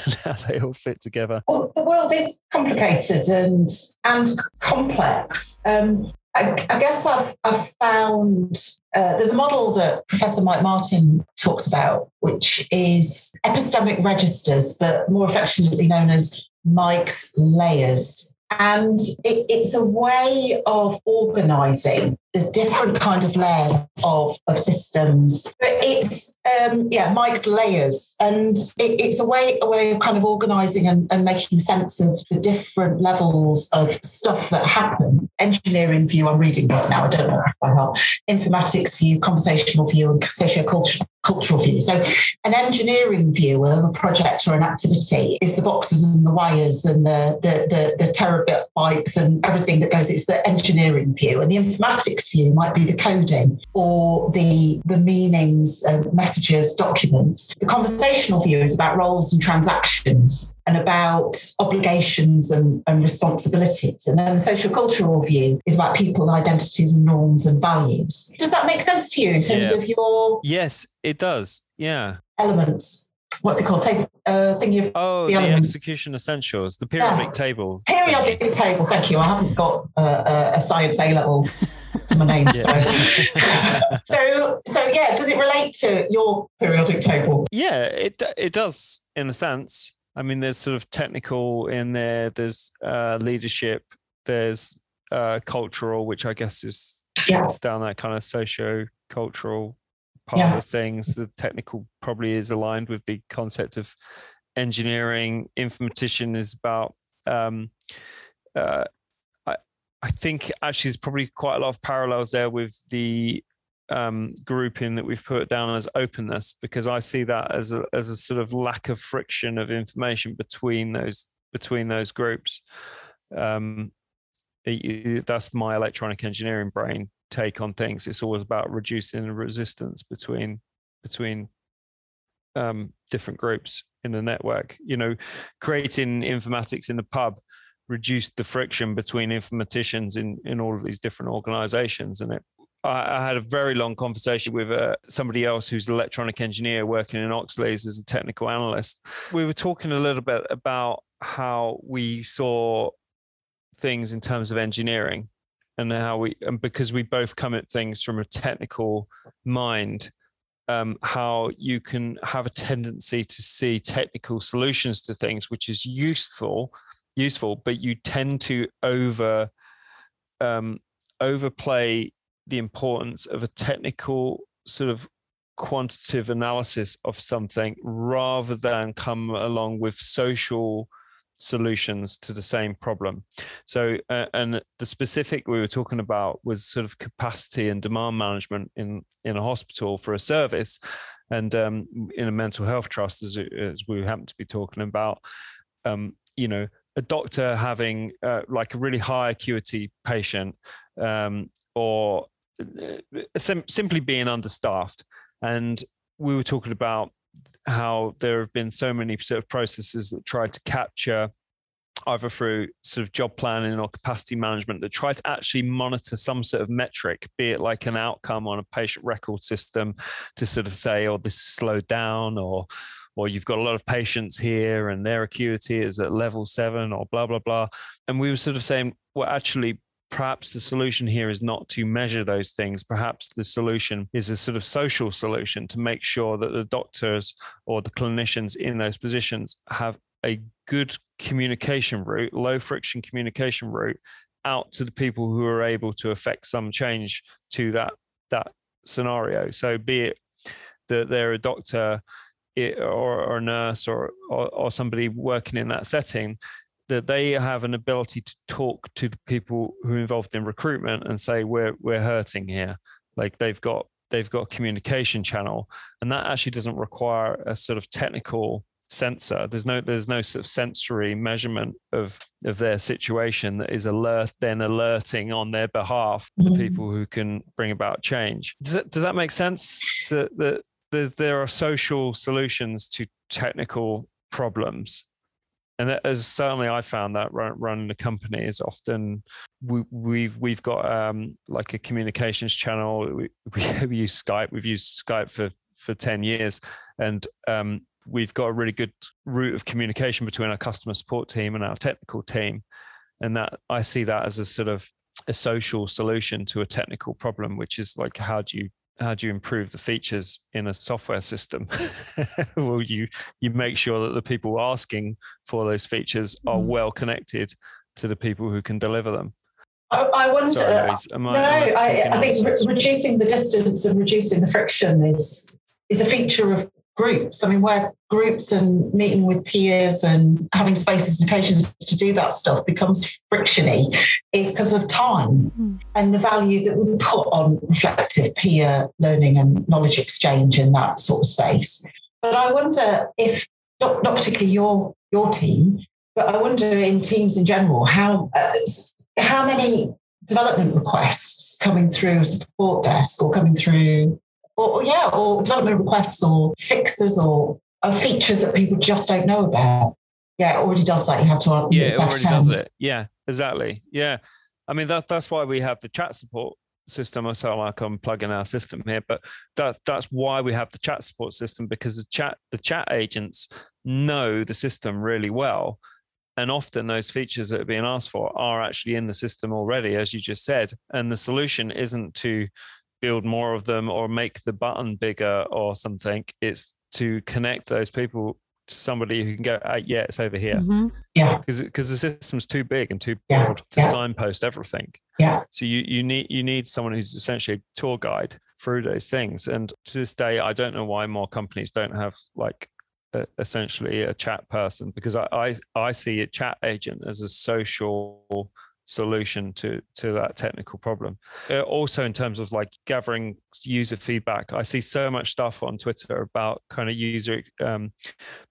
and how they all fit together. Well the world is complicated and and complex. Um, I, I guess I've, I've found uh, there's a model that Professor Mike Martin talks about, which is epistemic registers, but more affectionately known as Mike's layers. And it, it's a way of organizing the different kind of layers of, of systems. But it's um, yeah, Mike's layers, and it, it's a way a way of kind of organising and, and making sense of the different levels of stuff that happen. Engineering view, I'm reading this now. I don't know by heart. Informatics view, conversational view, and sociocultural cultural view. So, an engineering view of a project or an activity is the boxes and the wires and the the the, the terabit bytes and everything that goes. It's the engineering view, and the informatics view might be the coding or the, the meanings, uh, messages, documents. The conversational view is about roles and transactions and about obligations and, and responsibilities. And then the social cultural view is about people, identities, and norms and values. Does that make sense to you in terms yeah. of your? Yes, it does. Yeah. Elements what's it called? Take uh, thingy of oh, the, the execution essentials, the periodic yeah. table. Periodic table. Thank you. I haven't got uh, a science A level to my name. So. so, so yeah, does it relate to your periodic table? Yeah, it it does in a sense. I mean, there's sort of technical in there. There's uh, leadership. There's uh, cultural, which I guess is yeah. down that kind of socio-cultural part yeah. of things. The technical probably is aligned with the concept of engineering. Informatician is about um, uh, I think actually there's probably quite a lot of parallels there with the um, grouping that we've put down as openness because I see that as a as a sort of lack of friction of information between those between those groups. Um, that's my electronic engineering brain take on things. It's always about reducing the resistance between between um, different groups in the network. You know, creating informatics in the pub reduced the friction between informaticians in in all of these different organizations and it I, I had a very long conversation with uh, somebody else who's an electronic engineer working in Oxleas as a technical analyst. We were talking a little bit about how we saw things in terms of engineering and how we, and because we both come at things from a technical mind, um, how you can have a tendency to see technical solutions to things, which is useful, useful, but you tend to over um, overplay the importance of a technical sort of quantitative analysis of something rather than come along with social solutions to the same problem. So, uh, and the specific we were talking about was sort of capacity and demand management in in a hospital for a service, and um, in a mental health trust, as, as we happen to be talking about. Um, you know, a doctor having uh, like a really high acuity patient, um, or uh, sim- simply being understaffed. And we were talking about how there have been so many sort of processes that try to capture either through sort of job planning or capacity management that try to actually monitor some sort of metric, be it like an outcome on a patient record system to sort of say, oh, this slowed down or or you've got a lot of patients here and their acuity is at level seven or blah, blah, blah. And we were sort of saying, well, actually, perhaps the solution here is not to measure those things. Perhaps the solution is a sort of social solution to make sure that the doctors or the clinicians in those positions have a good communication route, low friction communication route out to the people who are able to affect some change to that that scenario. So be it that they're a doctor or, or a nurse or, or, or somebody working in that setting that they have an ability to talk to the people who are involved in recruitment and say we're we're hurting here. Like they've got they've got a communication channel and that actually doesn't require a sort of technical sensor. There's no there's no sort of sensory measurement of of their situation that is alert then alerting on their behalf the mm-hmm. people who can bring about change. Does that, does that make sense? So that there are social solutions to technical problems and as certainly I found that run, running the company is often we, have we've, we've got um, like a communications channel. We, we, use Skype. We've used Skype for for ten years, and um, we've got a really good route of communication between our customer support team and our technical team, and that I see that as a sort of a social solution to a technical problem, which is like how do you how do you improve the features in a software system? well, you you make sure that the people asking for those features are mm. well connected to the people who can deliver them. I, I wonder. Sorry, no, I, I, I think re- reducing the distance and reducing the friction is is a feature of groups. I mean, where groups and meeting with peers and having spaces and occasions to do that stuff becomes frictiony is because of time mm. and the value that we put on reflective peer learning and knowledge exchange in that sort of space. But I wonder if, not, not particularly your your team, but I wonder in teams in general how uh, how many development requests coming through a support desk or coming through or yeah, or development requests or fixes or, or features that people just don't know about. Yeah, it already does that. You have to yeah, it already does it. Yeah, exactly. Yeah, I mean that that's why we have the chat support system. I sound like I'm plugging our system here, but that that's why we have the chat support system because the chat the chat agents know the system really well. And often those features that are being asked for are actually in the system already, as you just said. And the solution isn't to build more of them or make the button bigger or something. It's to connect those people to somebody who can go, uh, yeah, it's over here. Mm-hmm. Yeah. Because because the system's too big and too broad yeah. to yeah. signpost everything. Yeah. So you you need you need someone who's essentially a tour guide through those things. And to this day, I don't know why more companies don't have like a, essentially a chat person because I, I I see a chat agent as a social solution to to that technical problem. Uh, also in terms of like gathering user feedback i see so much stuff on twitter about kind of user um,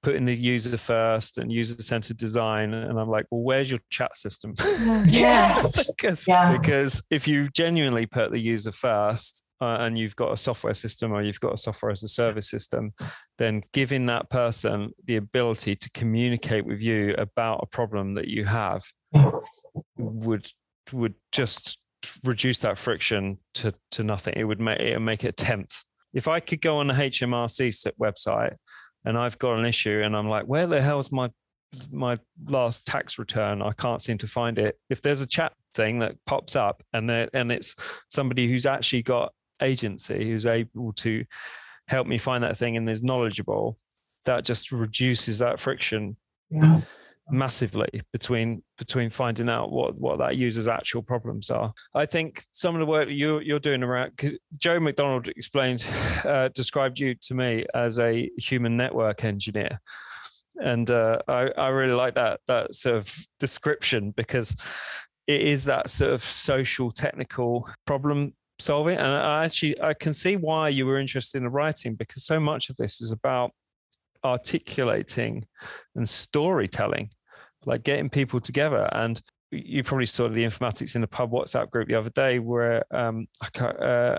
putting the user first and user centered design and i'm like well where's your chat system? Yes! Because, yeah. because if you genuinely put the user first uh, and you've got a software system or you've got a software as a service system, then giving that person the ability to communicate with you about a problem that you have would would just reduce that friction to to nothing. It would make it make it a tenth. If I could go on the HMRC website and I've got an issue and I'm like, where the hell's my my last tax return? I can't seem to find it. If there's a chat thing that pops up and and it's somebody who's actually got agency who's able to help me find that thing and is knowledgeable, that just reduces that friction. Yeah massively between between finding out what what that user's actual problems are. I think some of the work you're you're doing around Joe McDonald explained uh, described you to me as a human network engineer, and uh, I I really like that that sort of description because it is that sort of social technical problem solving and I actually I can see why you were interested in writing because so much of this is about articulating and storytelling, like getting people together. And you probably saw the informatics in the pub WhatsApp group the other day where um, I can't, uh,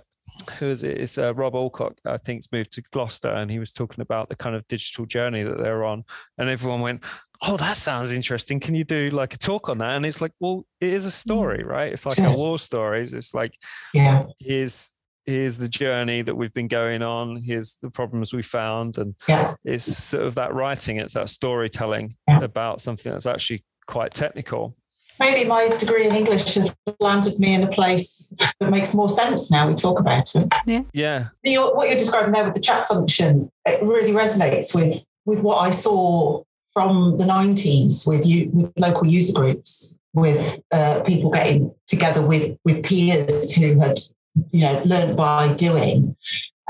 who is it? It's uh, Rob Alcock, I think's moved to Gloucester, and he was talking about the kind of digital journey that they're on, and everyone went, "Oh, that sounds interesting. Can you do like a talk on that?" And it's like, well, it is a story, right? It's like yes. a war story. It's like, yeah, here's here's the journey that we've been going on here's the problems we found and yeah. it's sort of that writing it's that storytelling yeah. about something that's actually quite technical maybe my degree in english has landed me in a place that makes more sense now we talk about it yeah yeah you're, what you're describing there with the chat function it really resonates with with what i saw from the 90s with you with local user groups with uh, people getting together with with peers who had you know, learned by doing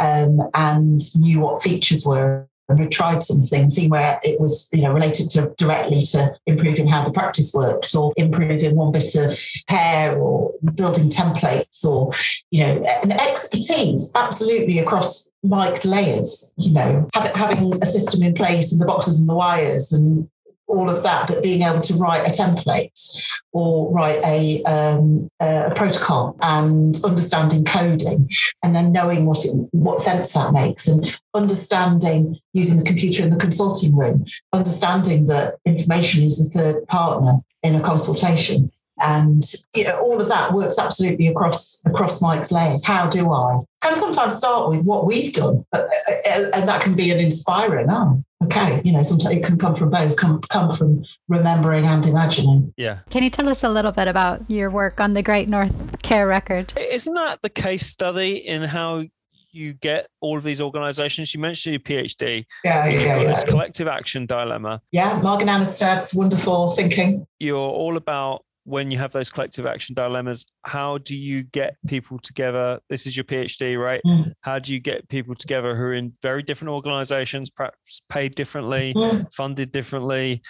um, and knew what features were. And we tried something, seen where it was, you know, related to directly to improving how the practice worked or improving one bit of pair or building templates or, you know, an expertise absolutely across Mike's layers, you know, having a system in place and the boxes and the wires and all of that, but being able to write a template or write a, um, a protocol and understanding coding and then knowing what it, what sense that makes and understanding using the computer in the consulting room, understanding that information is a third partner in a consultation and you know, all of that works absolutely across across Mike's layers. How do I? Can sometimes start with what we've done, uh, uh, and that can be an inspiring. Oh, okay, you know, sometimes it can come from both, come come from remembering and imagining. Yeah. Can you tell us a little bit about your work on the Great North Care Record? Isn't that the case study in how you get all of these organizations? You mentioned your PhD. Yeah, You've yeah, got yeah. This collective action dilemma. Yeah, Margunn Aanestad's wonderful thinking. You're all about when you have those collective action dilemmas, how do you get people together? This is your PhD, right? Mm. How do you get people together who are in very different organizations, perhaps paid differently, mm. funded differently,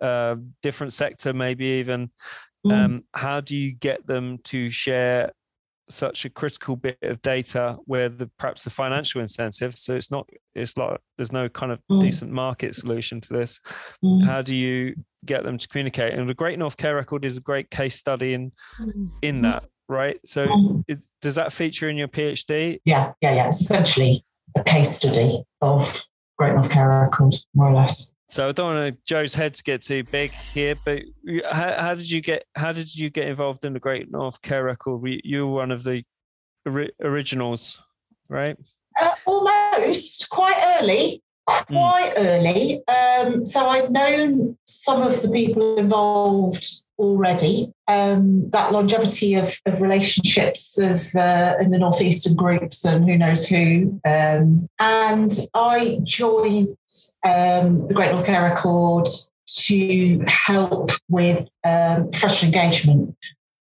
uh, different sector, maybe even? Mm. Um, how do you get them to share such a critical bit of data where the perhaps the financial incentive so it's not it's like there's no kind of mm. decent market solution to this. Mm. how do you get them to communicate? And the great north care record is a great case study in in that right? So mm. is, does that feature in your phd yeah yeah yeah. It's essentially a case study of great north care record more or less so I don't want to, Joe's head to get too big here, but how, how, did you get how did you get involved in the Great North Care Record? You were one of the originals, right? Uh, almost, quite early, quite mm. early. Um, so I'd known some of the people involved already. Um, that longevity of, of relationships of uh, in the northeastern groups and who knows who. Um, and I joined um, the Great North Care Record to help with um, professional engagement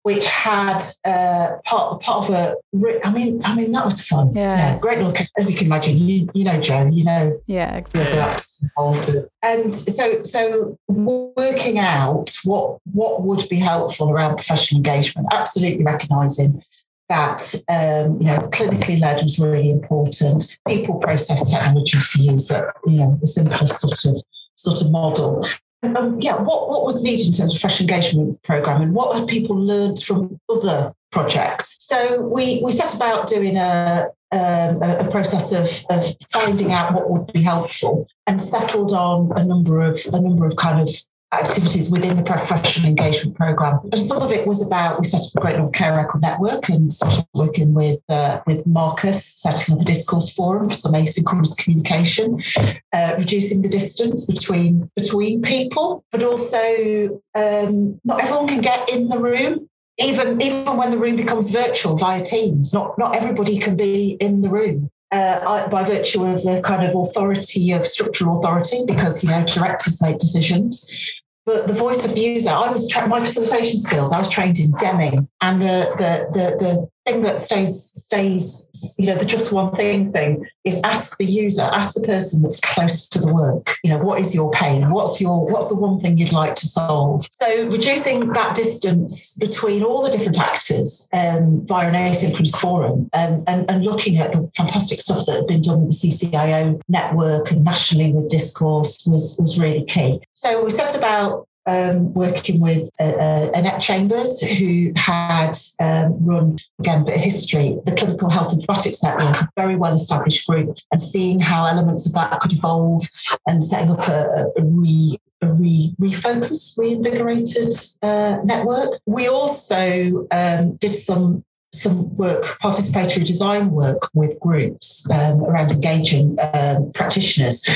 which had uh, part part of a. I mean, I mean that was fun. Yeah, yeah great. North, as you can imagine, you, you know, Joe, you know, yeah, exactly. involved, and so so working out what what would be helpful around professional engagement, absolutely recognizing that um, you know clinically led was really important. People process technology to use it, you know, the simplest sort of sort of model um, yeah, what, what was needed in terms of fresh engagement program and what had people learned from other projects? So we, we set about doing a, um, a, a process of, of finding out what would be helpful and settled on a number of a number of kind of activities within the professional engagement program. And some of it was about we set up a Great North Care Record Network and started working with uh, with Marcus, setting up a discourse forum for some asynchronous communication, uh, reducing the distance between between people, but also um, not everyone can get in the room. Even even when the room becomes virtual via Teams, not not everybody can be in the room uh, by virtue of the kind of authority of structural authority, because you know directors make decisions. But the voice of user, I was tra- my facilitation skills. I was trained in Deming, and the the the, the thing that stays stays you know the just one thing thing is ask the user ask the person that's close to the work you know what is your pain? What's your what's the one thing you'd like to solve? So reducing that distance between all the different actors um, via an asynchronous forum um, and, and looking at the fantastic stuff that had been done with the CCIO network and nationally with discourse was was really key. So we set about um, working with uh, uh, Annette Chambers, who had um, run, again, bit of history, the Clinical Health and Robotics Network, a very well established group, and seeing how elements of that could evolve and setting up a, a re re, refocus, reinvigorated uh, network. We also um, did some some work, participatory design work with groups um, around engaging um, practitioners,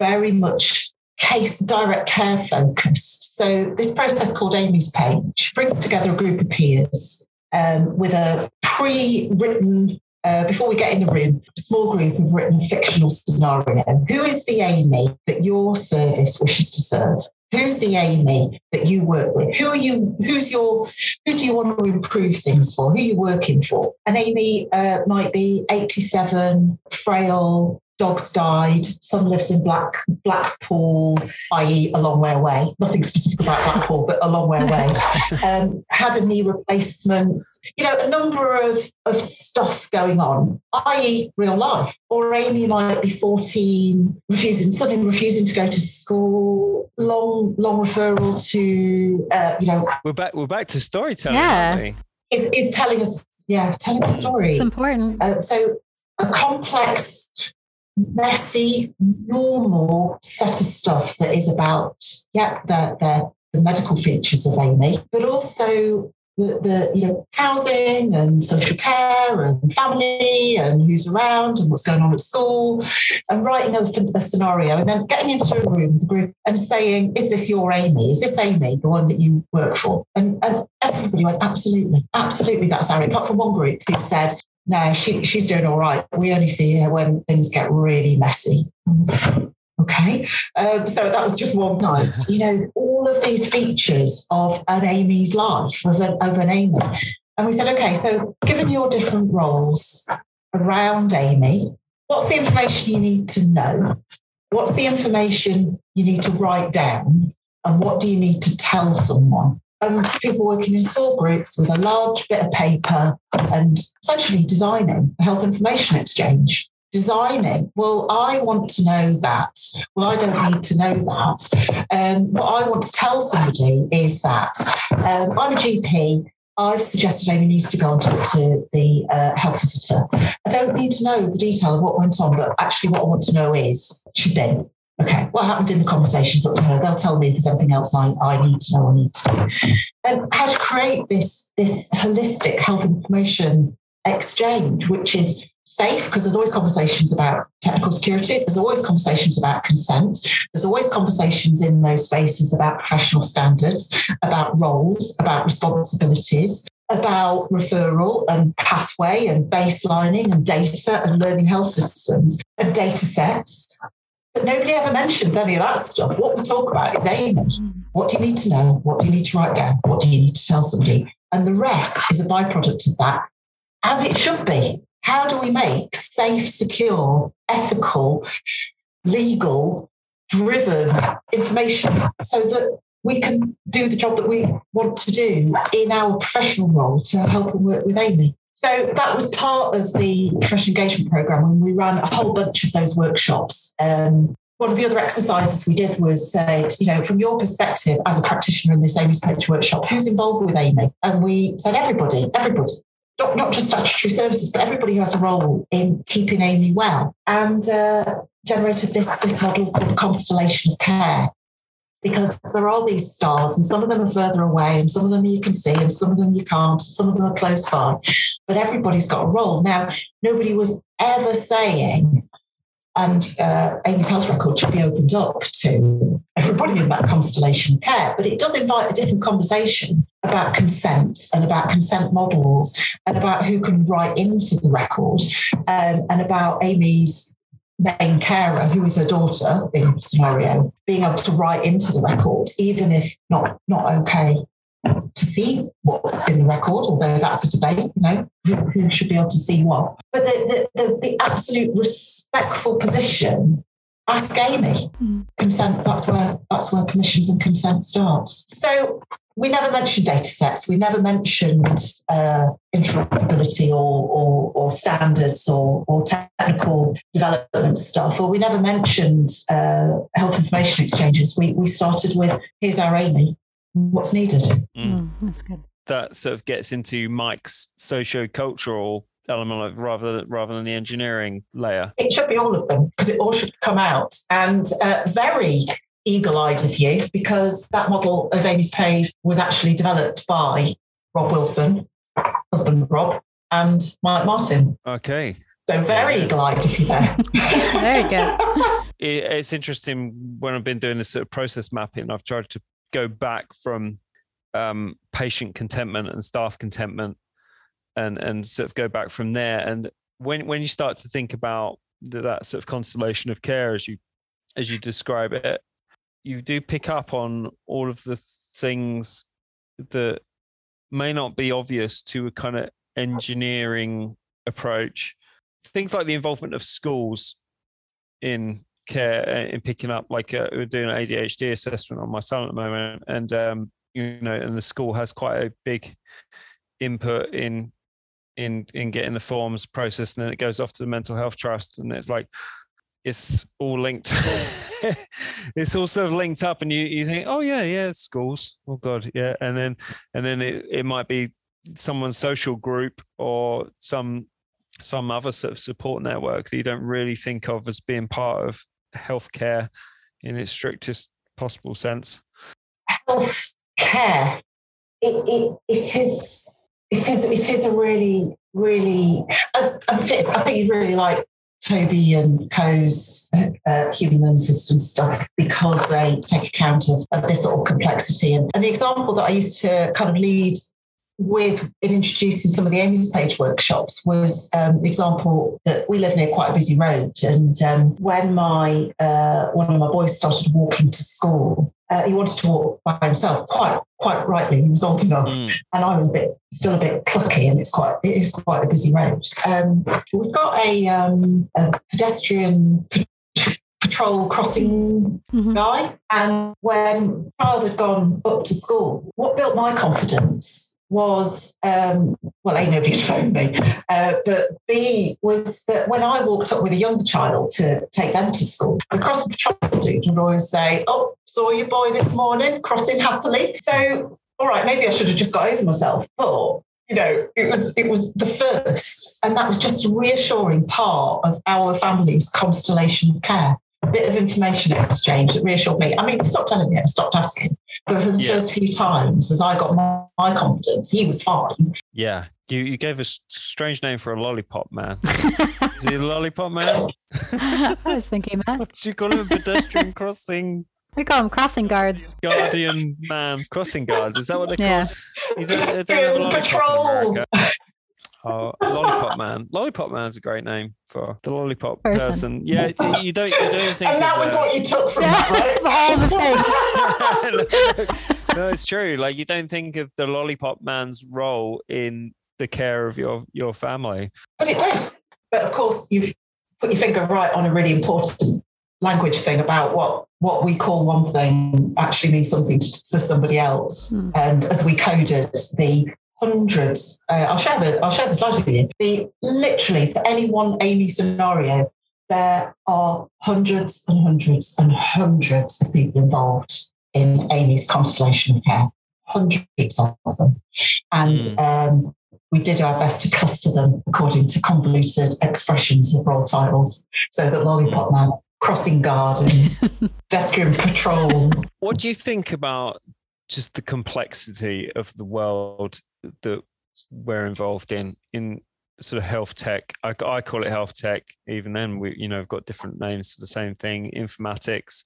very much case direct care focused. So this process called Amy's Page brings together a group of peers um, with a pre-written uh, before we get in the room, a small group have written a fictional scenario. Who is the Amy that your service wishes to serve? Who's the Amy that you work with? Who are you? Who's your? Who do you want to improve things for? Who are you working for? And Amy uh, might be 87, frail, dogs died. Son lives in Black Blackpool, i.e., a long way away. Nothing specific about Blackpool, but a long way away. Um, had a knee replacement. You know, a number of of stuff going on, i.e., real life. Or Amy might be fourteen, refusing suddenly refusing to go to school. Long long referral to uh, you know. We're back. We're back to storytelling. Yeah. Is, is telling us yeah telling a story. It's important. Uh, so a complex messy, normal set of stuff that is about, yeah, the, the, the medical features of Amy, but also the, the you know housing and social care and family and who's around and what's going on at school and writing a, a scenario and then getting into a room with the group and saying is this your amy? Is this amy the one that you work for? And, and everybody went absolutely absolutely that's Amy. Apart from one group who said no, she, she's doing all right. We only see her when things get really messy. Okay. Um, so that was just one nice. You know, all of these features of an Amy's life, of an, of an Amy. And we said, okay, so given your different roles around Amy, what's the information you need to know? What's the information you need to write down? And what do you need to tell someone? Um, people working in small groups with a large bit of paper and essentially designing a health information exchange. Designing, well, I want to know that. Well, I don't need to know that. Um, what I want to tell somebody is that um, I'm a GP. I've suggested Amy needs to go and talk to the uh, health visitor. I don't need to know the detail of what went on, but actually, what I want to know is she's been Okay, what happened in the conversations up to her? They'll tell me if there's anything else I, I need to know or need to know. And how to create this, this holistic health information exchange, which is safe because there's always conversations about technical security. There's always conversations about consent. There's always conversations in those spaces about professional standards, about roles, about responsibilities, about referral and pathway and baselining and data and learning health systems and data sets but nobody ever mentions any of that stuff. What we talk about is Amy. What do you need to know? What do you need to write down? What do you need to tell somebody? And the rest is a byproduct of that, as it should be. How do we make safe, secure, ethical, legal, driven information so that we can do the job that we want to do in our professional role to help and work with Amy? So that was part of the professional engagement program when we ran a whole bunch of those workshops. Um, one of the other exercises we did was say, you know, from your perspective as a practitioner in this Amy's Page workshop, who's involved with Amy? And we said everybody, everybody, not, not just statutory services, but everybody who has a role in keeping Amy well. And uh, generated this, this model called constellation of care. Because there are these stars, and some of them are further away, and some of them you can see, and some of them you can't, some of them are close by. But everybody's got a role. Now, nobody was ever saying, and uh, Amy's health record should be opened up to everybody in that constellation care. But it does invite a different conversation about consent and about consent models and about who can write into the record um, and about Amy's main carer, who is her daughter in scenario, being able to write into the record, even if not not okay to see what's in the record, although that's a debate, you know, who, who should be able to see what. But the, the, the, the absolute respectful position, ask Amy. Mm. Consent, that's where that's where permissions and consent starts. So we never mentioned data sets. We never mentioned uh, interoperability or, or, or, standards or, or, technical development stuff, or we never mentioned uh, health information exchanges. We, we started with here's our Amy, what's needed. Mm. Mm, that sort of gets into Mike's socio-cultural element rather rather than the engineering layer. It should be all of them because it all should come out. And uh, very eagle-eyed of you because that model of Amy's Page was actually developed by Rob Wilson, husband Rob, and Mike Martin. Okay. So very eagle-eyed of you there. very good. It, it's interesting when I've been doing this sort of process mapping. I've tried to go back from um, patient contentment and staff contentment, and and sort of go back from there. And when when you start to think about the, that sort of constellation of care as you as you describe it, you do pick up on all of the things that may not be obvious to a kind of engineering approach. Things like the involvement of schools in care uh, in picking up, like uh, we're doing an ADHD assessment on my son at the moment, and um, you know, and the school has quite a big input in in in getting the forms processed, and then it goes off to the mental health trust, and it's like it's all linked. it's all sort of linked up, and you you think, oh yeah, yeah, schools. Oh god, yeah, and then and then it, it might be someone's social group or some some other sort of support network that you don't really think of as being part of healthcare in its strictest possible sense. Healthcare, it, it, it is it is it is a really really I, I think you really like Toby and Co's uh, human learning system stuff because they take account of, of this sort of complexity. And, and, the example that I used to kind of lead with in introducing some of the Amy's Page workshops was um, the example that we live near quite a busy road. And um, when my uh, one of my boys started walking to school, uh, he wanted to walk by himself, quite quite rightly. He was old enough, mm. and I was a bit still a bit clucky, and it's quite it is quite a busy road. Um, we've got a, um, a pedestrian patrol crossing mm-hmm. guy, and when child had gone up to school, what built my confidence was um, well, A, nobody had phoned me, uh, but B was that when I walked up with a young child to take them to school, the patrol dude would always say, Oh, saw your boy this morning crossing happily. So, all right, maybe I should have just got over myself. But you know, it was it was the first, and that was just a reassuring part of our family's constellation of care. A bit of information exchange that reassured me. I mean, stop telling me, I stopped asking. But for the yeah. first few times, as I got my, my, confidence, he was fine. Yeah. You, you gave a strange name for a lollipop man. Is he a lollipop man? I was thinking that. What do you call him? Pedestrian crossing we call them crossing guards. Guardian man, crossing guards. Is that what they yeah. call? He's a, they have a patrol. Oh, lollipop man. Lollipop man's a great name for the lollipop person. person. Yeah, you don't, you don't think. And that was what you took from yeah, that, right? All the things. no, it's true. Like you don't think of the lollipop man's role in the care of your your family. But it does. But of course, you've put your finger right on a really important language thing about what what we call one thing actually means something to, to somebody else. Mm. And as we coded the hundreds, uh, I'll share the I'll share the slides with you. The literally for any one Amy scenario, there are hundreds and hundreds and hundreds of people involved in Amy's constellation of care. Hundreds of them, and mm. um, we did our best to cluster them according to convoluted expressions of role titles, so that Lollipop Man crossing guard and pedestrian patrol. What do you think about just the complexity of the world that we're involved in in sort of health tech? I, I call it health tech. Even then, we you know have got different names for the same thing. Informatics,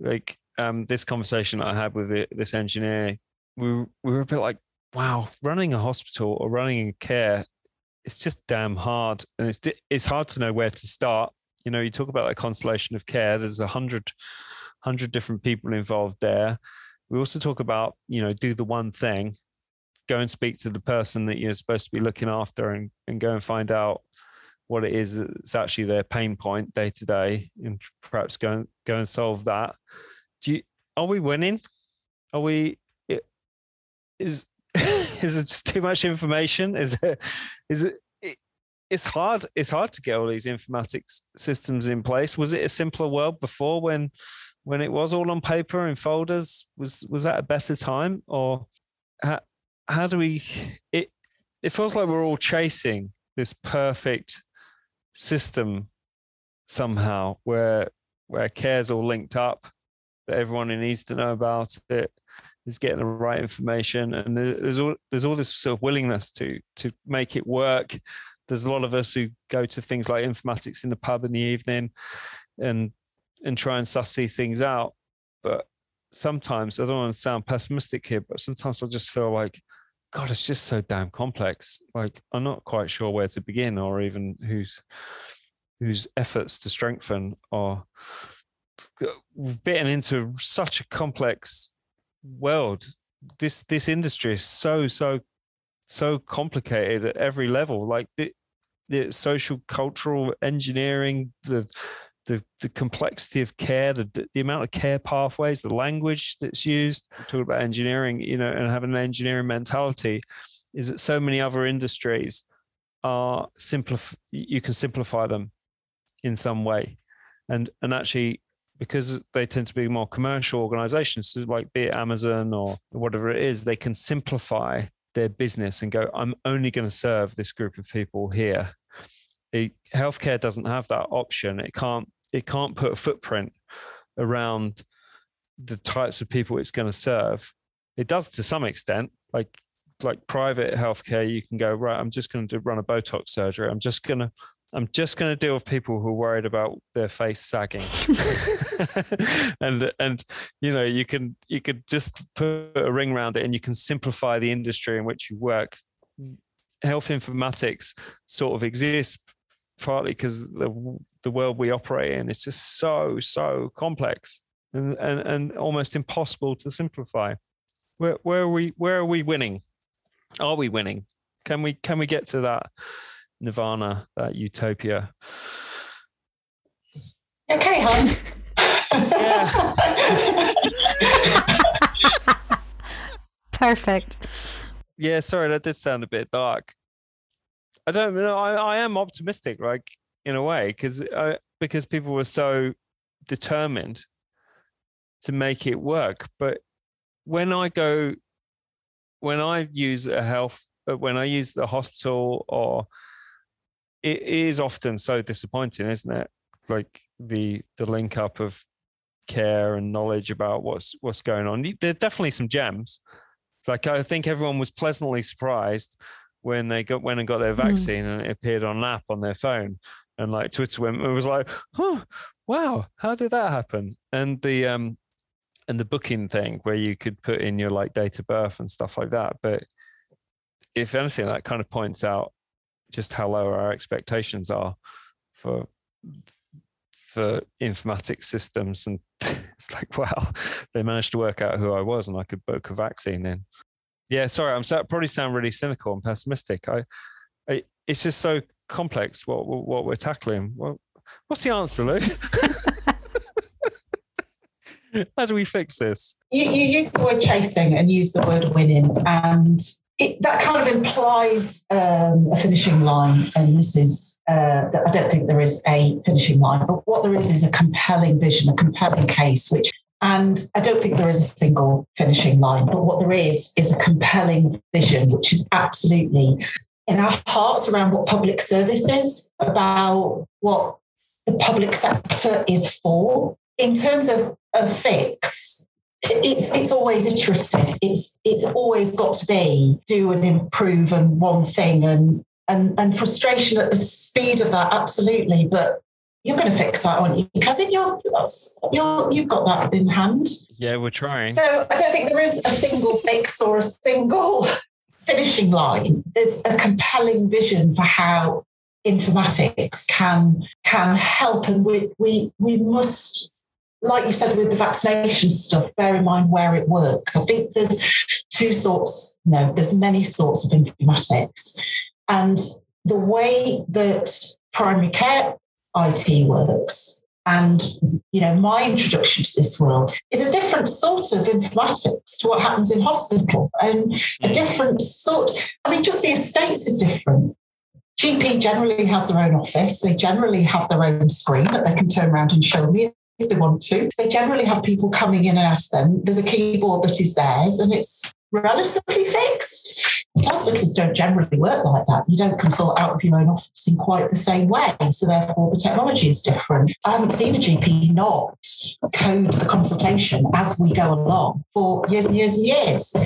like um, this conversation I had with the, this engineer, we we were a bit like, wow, running a hospital or running a care, it's just damn hard, and it's it's hard to know where to start. You know, you talk about that constellation of care. There's a hundred hundred different people involved there. We also talk about you know do the one thing, go and speak to the person that you're supposed to be looking after, and and go and find out what it is that's actually their pain point day to day, and perhaps go and go and solve that. Do you, are we winning? Are we? Is is it just too much information? Is it? Is it? it's hard. It's hard to get all these informatics systems in place. Was it a simpler world before when when it was all on paper in folders? Was was that a better time, or how do we? It it feels like we're all chasing this perfect system somehow, where where care's all linked up, that everyone needs to know about it is getting the right information, and there's all there's all this sort of willingness to to make it work. There's a lot of us who go to things like informatics in the pub in the evening, and and try and suss these things out. But sometimes I don't want to sound pessimistic here, but sometimes I just feel like, God, it's just so damn complex. Like I'm not quite sure where to begin, or even whose whose efforts to strengthen, are bitten into such a complex world. This this industry is so so so complicated at every level. Like the the social, cultural, engineering, the the the complexity of care, the the amount of care pathways, the language that's used. Talk about engineering, you know, and having an engineering mentality, is that so many other industries are simplify. You can simplify them in some way, and and actually because they tend to be more commercial organizations, so like be it Amazon or whatever it is, they can simplify their business and go, I'm only going to serve this group of people here. It, healthcare doesn't have that option. It can't it can't put a footprint around the types of people it's going to serve. It does to some extent, like like private healthcare, you can go right. I'm just going to run a Botox surgery. I'm just going to I'm just going to deal with people who are worried about their face sagging, and and you know you can you could just put a ring around it, and you can simplify the industry in which you work. Health informatics sort of exists partly because the the world we operate in is just so so complex and and, and almost impossible to simplify. Where where are we where are we winning? Are we winning? Can we can we get to that? nirvana, that utopia. Okay, hon. Perfect. Yeah, sorry, that did sound a bit dark. I don't know. I, I am optimistic, like in a way, because because people were so determined to make it work. But when I go, when I use a health, uh, when I use the hospital or it is often so disappointing, isn't it? Like the the link up of care and knowledge about what's what's going on. There's definitely some gems. Like I think everyone was pleasantly surprised when they got went and got their hmm. vaccine mm. and it appeared on an app on their phone. And like Twitter went, it was like, oh wow, how did that happen? And the um and the booking thing where you could put in your like date of birth and stuff like that. But if anything, that kind of points out just how low our expectations are for for informatics systems and it's like wow they managed to work out who i was and i could book a vaccine in yeah sorry i'm so, probably sound really cynical and pessimistic I, I it's just so complex what what we're tackling. Well, what's the answer lou? How do we fix this? You, you use the word chasing and use the word winning and it, that kind of implies um, a finishing line, and this is, uh, I don't think there is a finishing line, but what there is is a compelling vision, a compelling case, which, and I don't think there is a single finishing line, but what there is is a compelling vision, which is absolutely in our hearts around what public service is, about what the public sector is for. In terms of a fix, it's it's always iterative. It's it's always got to be do and improve and one thing and and and frustration at the speed of that, absolutely. But you're going to fix that, aren't you, Kevin? You're, you're, you've got that in hand. Yeah, we're trying. So I don't think there is a single fix or a single finishing line. There's a compelling vision for how informatics can can help, and we we we must. Like you said with the vaccination stuff, bear in mind where it works. I think there's two sorts, no, there's many sorts of informatics. And the way that primary care IT works. And you know, my introduction to this world is a different sort of informatics to what happens in hospital, and a mm. different sort. I mean, just the estates is different. GP generally has their own office. They generally have their own screen that they can turn around and show me if they want to. They generally have people coming in and out of them. There's a keyboard that is theirs, and it's relatively fixed. Hospitals don't generally work like that. You don't consult out of your own office in quite the same way. So therefore the technology is different. I haven't seen a GP not code the consultation as we go along for years and years and years.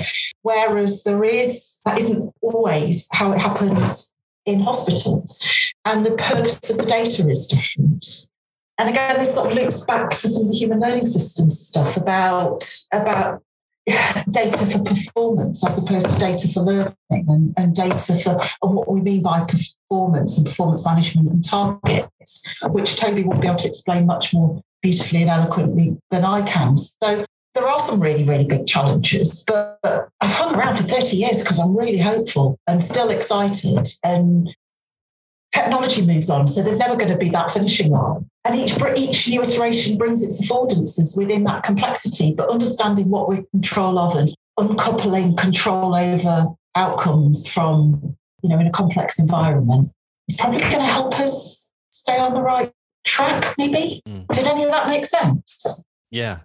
Whereas there is, that isn't always how it happens in hospitals. And the purpose of the data is different. And again, this sort of loops back to some of the human learning systems stuff about, about data for performance as opposed to data for learning and, and data for what we mean by performance and performance management and targets, which Toby will be able to explain much more beautifully and eloquently than I can. So there are some really, really big challenges, but I've hung around for 30 years because I'm really hopeful and still excited. And technology moves on, so there's never going to be that finishing line. And each each new iteration brings its affordances within that complexity, but understanding what we're control of and uncoupling control over outcomes from, you know, in a complex environment is probably going to help us stay on the right track, maybe. Mm. Did any of that make sense? Yeah.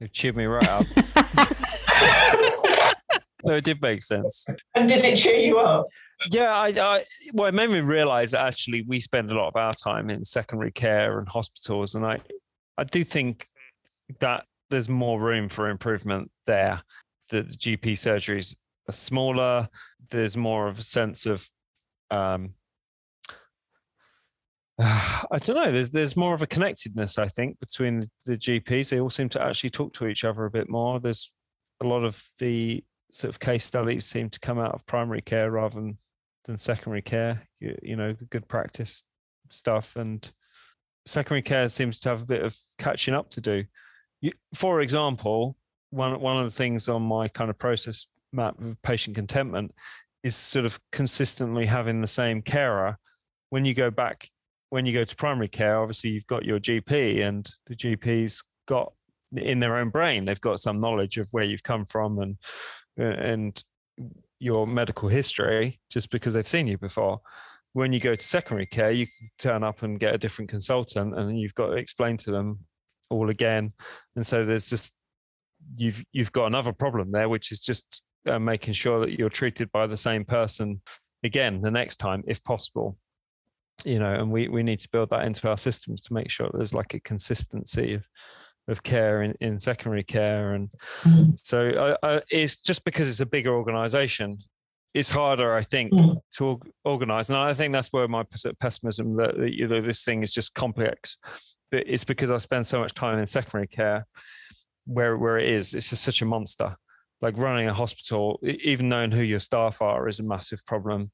It cheered me right up. no, it did make sense. And did it cheer you up? Yeah, I, I well, it made me realize that actually we spend a lot of our time in secondary care and hospitals, and I, I do think that there's more room for improvement there. The GP surgeries are smaller. There's more of a sense of, um, I don't know. There's there's more of a connectedness, I think, between the GPs. They all seem to actually talk to each other a bit more. There's a lot of the sort of case studies seem to come out of primary care rather than than secondary care. You, you know, good practice stuff, and secondary care seems to have a bit of catching up to do. You, for example, one one of the things on my kind of process map of patient contentment is sort of consistently having the same carer. When you go back, when you go to primary care, obviously you've got your GP, and the GP's got in their own brain, they've got some knowledge of where you've come from and uh, and your medical history just because they've seen you before. When you go to secondary care, you can turn up and get a different consultant, and you've got to explain to them all again. And so there's just you've you've got another problem there, which is just uh, making sure that you're treated by the same person again the next time, if possible. You know, and we we need to build that into our systems to make sure there's like a consistency of of care in, in secondary care. And mm-hmm. so I, I, it's just because it's a bigger organization it's harder i think mm-hmm. to organize. And i think that's where my pessimism that, that you know this thing is just complex but it's because i spend so much time in secondary care where where it is. It's just such a monster. Like running a hospital even knowing who your staff are is a massive problem.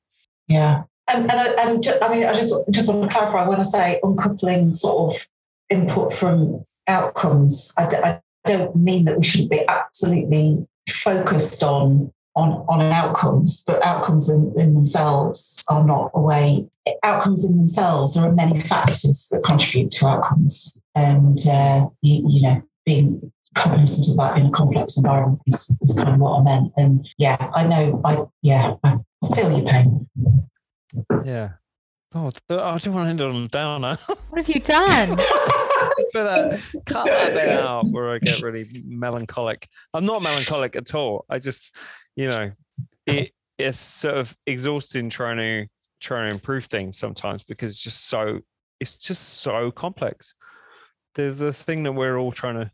Yeah. And, and, and just, i mean i just just want to clarify when i say uncoupling sort of input from outcomes. I d- I don't mean that we shouldn't be absolutely focused on on, on outcomes, but outcomes in, in themselves are not a way. Outcomes in themselves, there are many factors that contribute to outcomes. And, uh, you, you know, being cognizant of that in a complex environment is, is kind of what I meant. And yeah, I know, I, yeah, I feel your pain. Yeah. Oh, I don't want to end on a downer. What have you done? for that. Cut that bit out where I get really melancholic. I'm not melancholic at all. I just, you know, it, it's sort of exhausting trying to trying to improve things sometimes because it's just so it's just so complex. The the thing that we're all trying to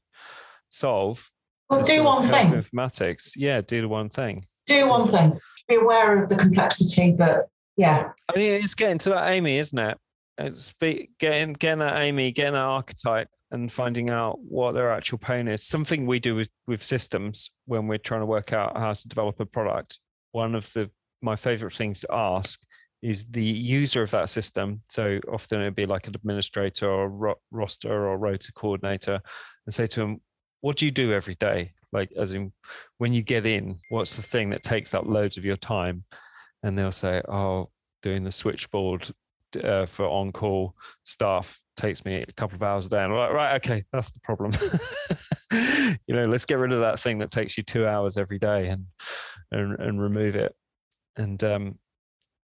solve. Well, do one thing. Informatics, yeah, do the one thing. Do one thing. Be aware of the complexity, but yeah. I mean, it's getting to that Amy, isn't it? It's be, getting getting that Amy, getting that archetype, and finding out what their actual pain is. Something we do with with systems when we're trying to work out how to develop a product. One of the my favorite things to ask is the user of that system. So often it'd be like an administrator or ro- roster or rota coordinator, and say to them, "What do you do every day? Like, as in, when you get in, what's the thing that takes up loads of your time?" And they'll say, "Oh, doing the switchboard uh, for on-call staff takes me a couple of hours a day." And I'm like, "Right, okay, that's the problem. you know, let's get rid of that thing that takes you two hours every day and and, and remove it." And um,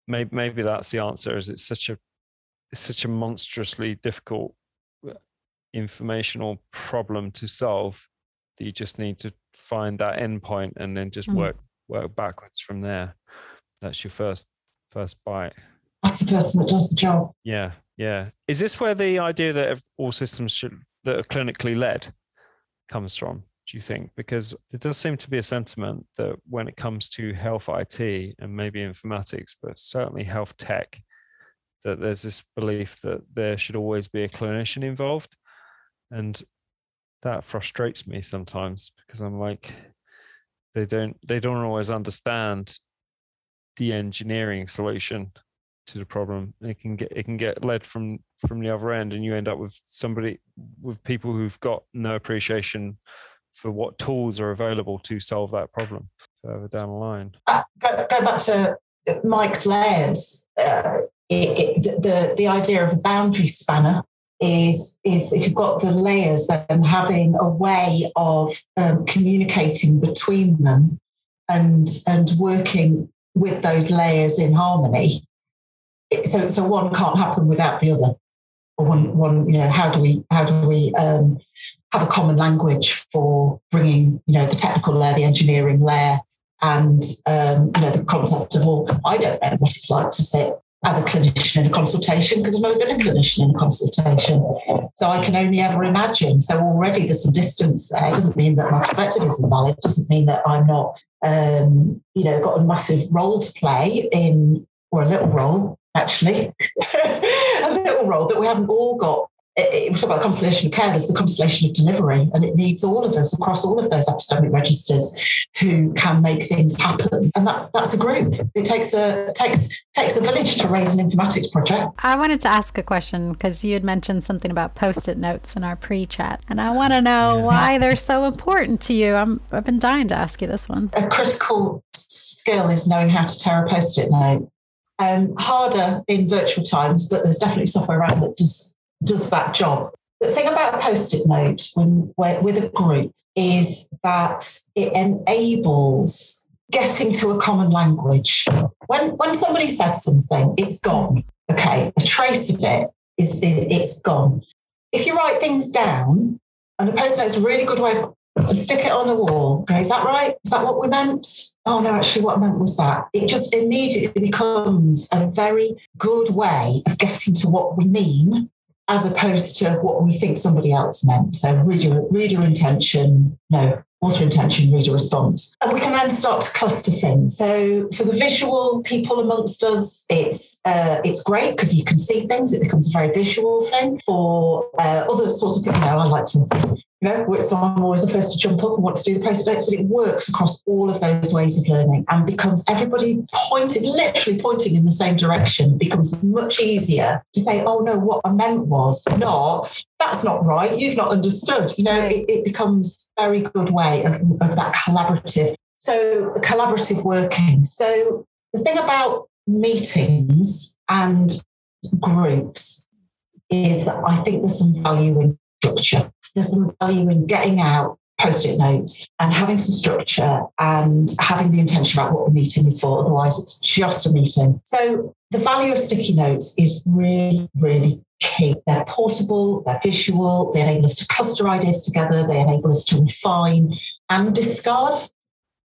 maybe maybe that's the answer. Is it's such a it's such a monstrously difficult uh, informational problem to solve that you just need to find that endpoint and then just mm. work work backwards from there. That's your first first bite. That's the person that does the job. Yeah, yeah. Is this where the idea that all systems should that are clinically led comes from? do you think? Because there does seem to be a sentiment that when it comes to health IT and maybe informatics, but certainly health tech, that there's this belief that there should always be a clinician involved. And that frustrates me sometimes because I'm like, they don't they don't always understand the engineering solution to the problem. It can get it can get led from from the other end, and you end up with somebody with people who've got no appreciation for what tools are available to solve that problem further down the line. Uh, go, go, back to Mike's layers. Uh, it, it, the the idea of a boundary spanner is is if you've got the layers, then having a way of um, communicating between them and and working with those layers in harmony. So so one can't happen without the other. One one you know how do we how do we um, have a common language for bringing, you know, the technical layer, the engineering layer, and um, you know the concept of well, I don't know what it's like to sit as a clinician in a consultation because I've never been a clinician in a consultation, so I can only ever imagine. So already there's some distance there. It doesn't mean that my perspective is invalid. It doesn't mean that I'm not, um, you know, got a massive role to play in, or a little role actually, a little role that we haven't all got we talk about the constellation of care, there's the constellation of delivery, and it needs all of us across all of those epistemic registers who can make things happen. And that, that's a group. It takes a takes takes a village to raise an informatics project. I wanted to ask a question because you had mentioned something about post-it notes in our pre-chat, and I want to know yeah. why they're so important to you. I'm I've been dying to ask you this one. A critical skill is knowing how to tear a post-it note. Um, harder in virtual times, but there's definitely software around that just does that job. The thing about a post-it note when with a group is that it enables getting to a common language. When when somebody says something, it's gone. Okay, a trace of it is it's gone. If you write things down, and a post-it is a really good way and stick it on a wall. Okay, is that right? Is that what we meant? Oh no, actually, what I meant was that. It just immediately becomes a very good way of getting to what we mean as opposed to what we think somebody else meant. So reader, reader intention, no, author intention, reader response. And we can then start to cluster things. So for the visual people amongst us, it's uh, it's great because you can see things. It becomes a very visual thing. For uh, other sorts of people, you know, I like to you know, so I'm always the first to jump up and want to do the post-it notes, but it works across all of those ways of learning and becomes everybody pointing, literally pointing in the same direction, becomes much easier to say, oh no, what I meant was not, that's not right, you've not understood. You know, it, it becomes a very good way of, of that collaborative. So collaborative working. So the thing about meetings and groups is that I think there's some value in structure. There's some value in getting out post-it notes and having some structure and having the intention about what the meeting is for. Otherwise, it's just a meeting. So the value of sticky notes is really, really key. They're portable, they're visual, they enable us to cluster ideas together, they enable us to refine and discard.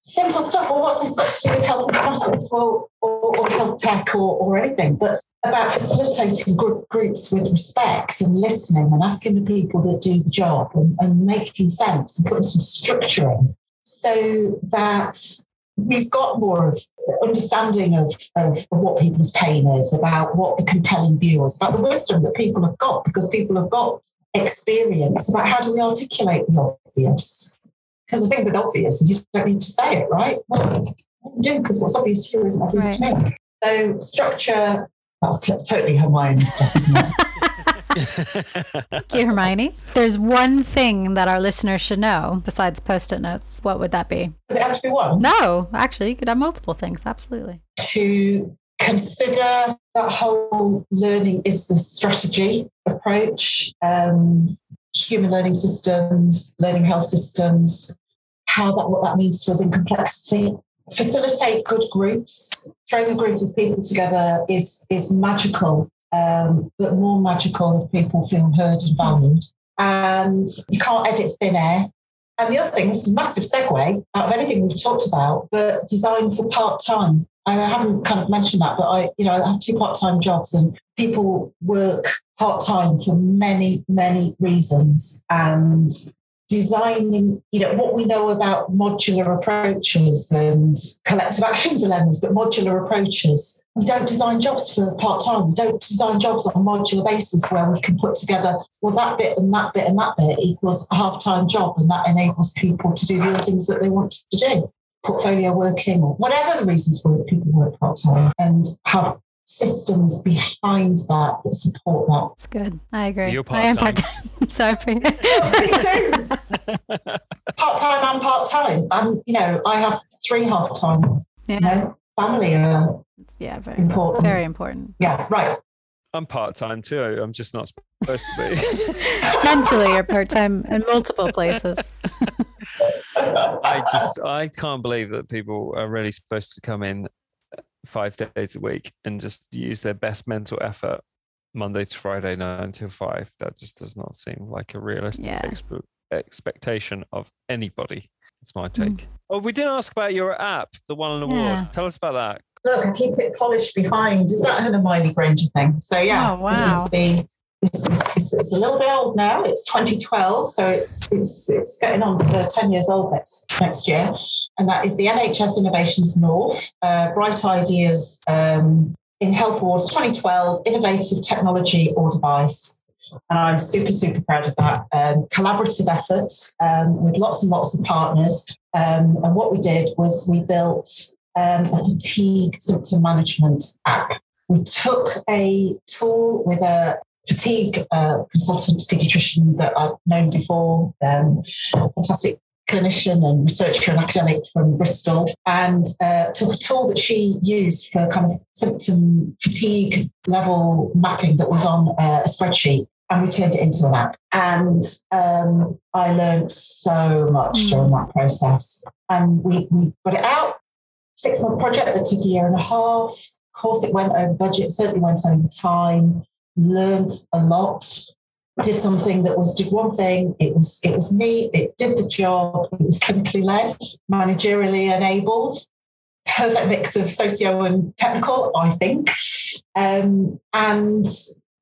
Simple stuff. Well, what's this got to do with health informatics well, or, or health tech or, or anything? But about facilitating group, groups with respect and listening and asking the people that do the job and, and making sense and putting some structure in so that we've got more of understanding of, of, what people's pain is, about what the compelling view is, about the wisdom that people have got, because people have got experience about how do we articulate the obvious. Because the thing with obvious is you don't need to say it, right? Well, do because what's obvious to you isn't obvious right. to me. So structure, that's t- totally Hermione stuff, isn't it? Thank you, Hermione. There's one thing that our listeners should know besides post it notes. What would that be? Does it have to be one? No, actually, you could have multiple things. Absolutely. To consider that whole learning is the strategy approach, um, human learning systems, learning health systems, how that what that means to us in complexity. Facilitate good groups. Throwing a group of people together is is magical um, but more magical if people feel heard and valued. And you can't edit thin air. And the other thing, this is a massive segue out of anything we've talked about, but design for part time. I haven't kind of mentioned that, but I, you know, I have two part time jobs and people work part time for many, many reasons. And designing, you know, what we know about modular approaches and collective action dilemmas, but modular approaches. We don't design jobs for part time. We don't design jobs on a modular basis where we can put together, well, that bit and that bit and that bit equals a half time job, and that enables people to do the other things that they want to do portfolio working or whatever the reasons for people work part time and have systems behind that that support that. That's good. I agree. You're part-time. I am part-time. so I part time and part time. Um, you know, I have three half time. Yeah. You know, family are yeah, very important. Very important. Yeah, right. I'm part time too. I'm just not supposed to be. Mentally, you're part time in multiple places. I just I can't believe that people are really supposed to come in five days a week and just use their best mental effort Monday to Friday, nine until five. That just does not seem like a realistic yeah. exp- expectation of anybody. It's my take. Mm. Oh, we didn't ask about your app, the one on award. Yeah. Tell us about that. Look, I keep it polished behind. Is that an Hermione Granger thing? So yeah, oh, wow. this is the is, it's a little bit old now. It's 2012, so it's it's it's getting on for 10 years old next next year and that is the NHS Innovations North, uh, Bright Ideas um, in Health Awards 2012, Innovative Technology or Device. And I'm super, super proud of that. Um, collaborative effort um, with lots and lots of partners. Um, and what we did was we built um, a fatigue symptom management app. We took a tool with a fatigue uh, consultant pediatrician that I've known before, um, fantastic clinician and researcher and academic from Bristol, and uh, took a tool that she used for kind of symptom fatigue level mapping that was on uh, a spreadsheet. And we turned it into an app. And um, I learned so much mm. during that process. And we, we got it out, six month project that took a year and a half. Of course, it went over budget, certainly went over time, learned a lot did something that was did one thing. It was it was neat. It did the job. It was clinically led, managerially enabled. Perfect mix of socio and technical, I think. Um, and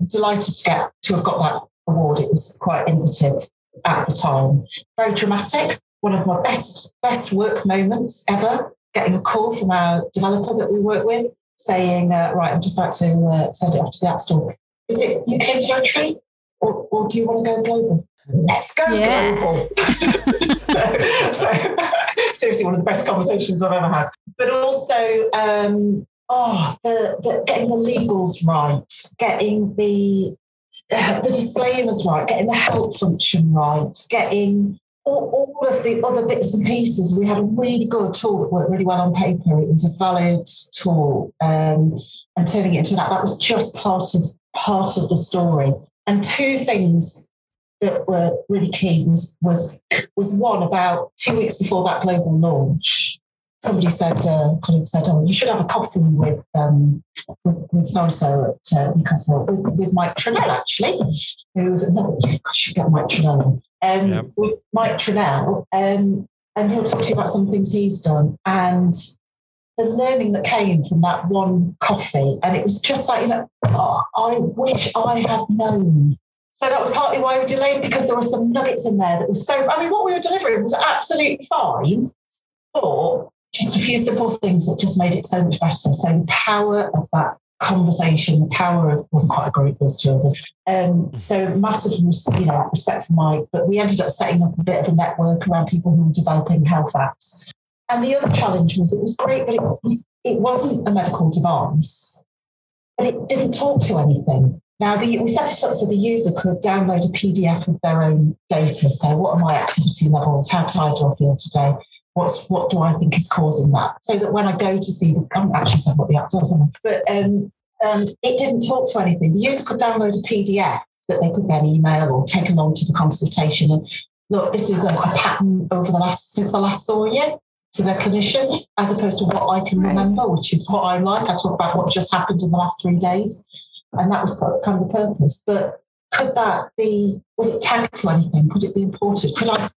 delighted to get to have got that award. It was quite innovative at the time. Very dramatic. One of my best best work moments ever. Getting a call from our developer that we work with saying, uh, "Right, I'm just about to uh, send it off to the App Store. Is it UK territory? or, or do you want to go global? Let's go yeah. global. so, so seriously, one of the best conversations I've ever had. But also, um, oh, the, the getting the legals right, getting the uh, the disclaimers right, getting the help function right, getting all, all, of the other bits and pieces. We had a really good tool that worked really well on paper. It was a valid tool, um, and turning it into an app that was just part of part of the story. And two things that were really key was was was one about two weeks before that global launch. Somebody said, uh, colleague said, "Oh, you should have a coffee with um, with, with so so at uh, Newcastle with, with Mike Trenell, actually, who was another. Yeah, I should get Mike Trenell. Um, With Mike Trenell, um, and he'll talk to you about some things he's done. And the learning that came from that one coffee, and it was just like, you know, oh, I wish I had known. So that was partly why we delayed because there were some nuggets in there that was so. I mean, what we were delivering was absolutely fine, but just a few simple things that just made it so much better. So the power of that conversation, the power of wasn't quite a group, was two of us. Um, so massive, you know, respect for Mike. But we ended up setting up a bit of a network around people who were developing health apps. And the other challenge was it was great, but it, it wasn't a medical device, but it didn't talk to anything. Now, the, we set it up so the user could download a PDF of their own data. So, what are my activity levels? How tired do I feel today? What's what do I think is causing that? So that when I go to see the, I haven't actually said what the app does, but um, um, it didn't talk to anything. The user could download a PDF that they could then email or take along to the consultation. And look, this is a, a pattern over the last since I last saw you to their clinician, as opposed to what I can remember, which is what I'm like. I talk about what just happened in the last three days, and that was kind of the purpose. But could that be? Was it tagged to anything? Could it be important? Could I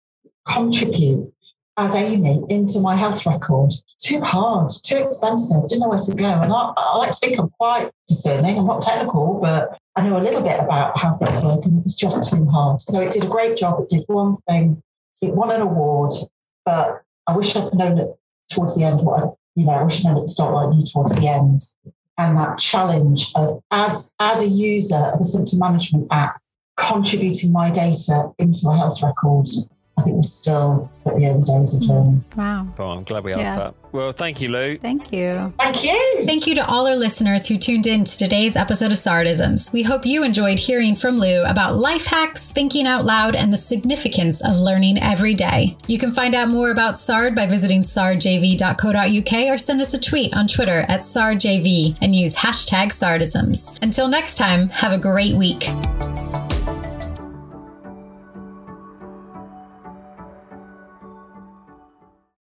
contribute as Amy into my health record. Too hard, too expensive, didn't know where to go. And I, I like to think I'm quite discerning. I'm not technical, but I know a little bit about how things work, and it was just too hard. So it did a great job. It did one thing. It won an award, but I wish I'd known it towards the end. What I, you know, I wish I'd known at the start I knew towards the end. And that challenge of as as a user of a symptom management app, contributing my data into my health records I think we're still at the early days of mm. learning. Wow. Oh, I'm glad we asked yeah. that. Well, thank you, Lou. Thank you. Thank you. Thank you to all our listeners who tuned in to today's episode of Sardisms. We hope you enjoyed hearing from Lou about life hacks, thinking out loud, and the significance of learning every day. You can find out more about SARD by visiting sardjv.co.uk or send us a tweet on Twitter at sardjv and use hashtag Sardisms. Until next time, have a great week.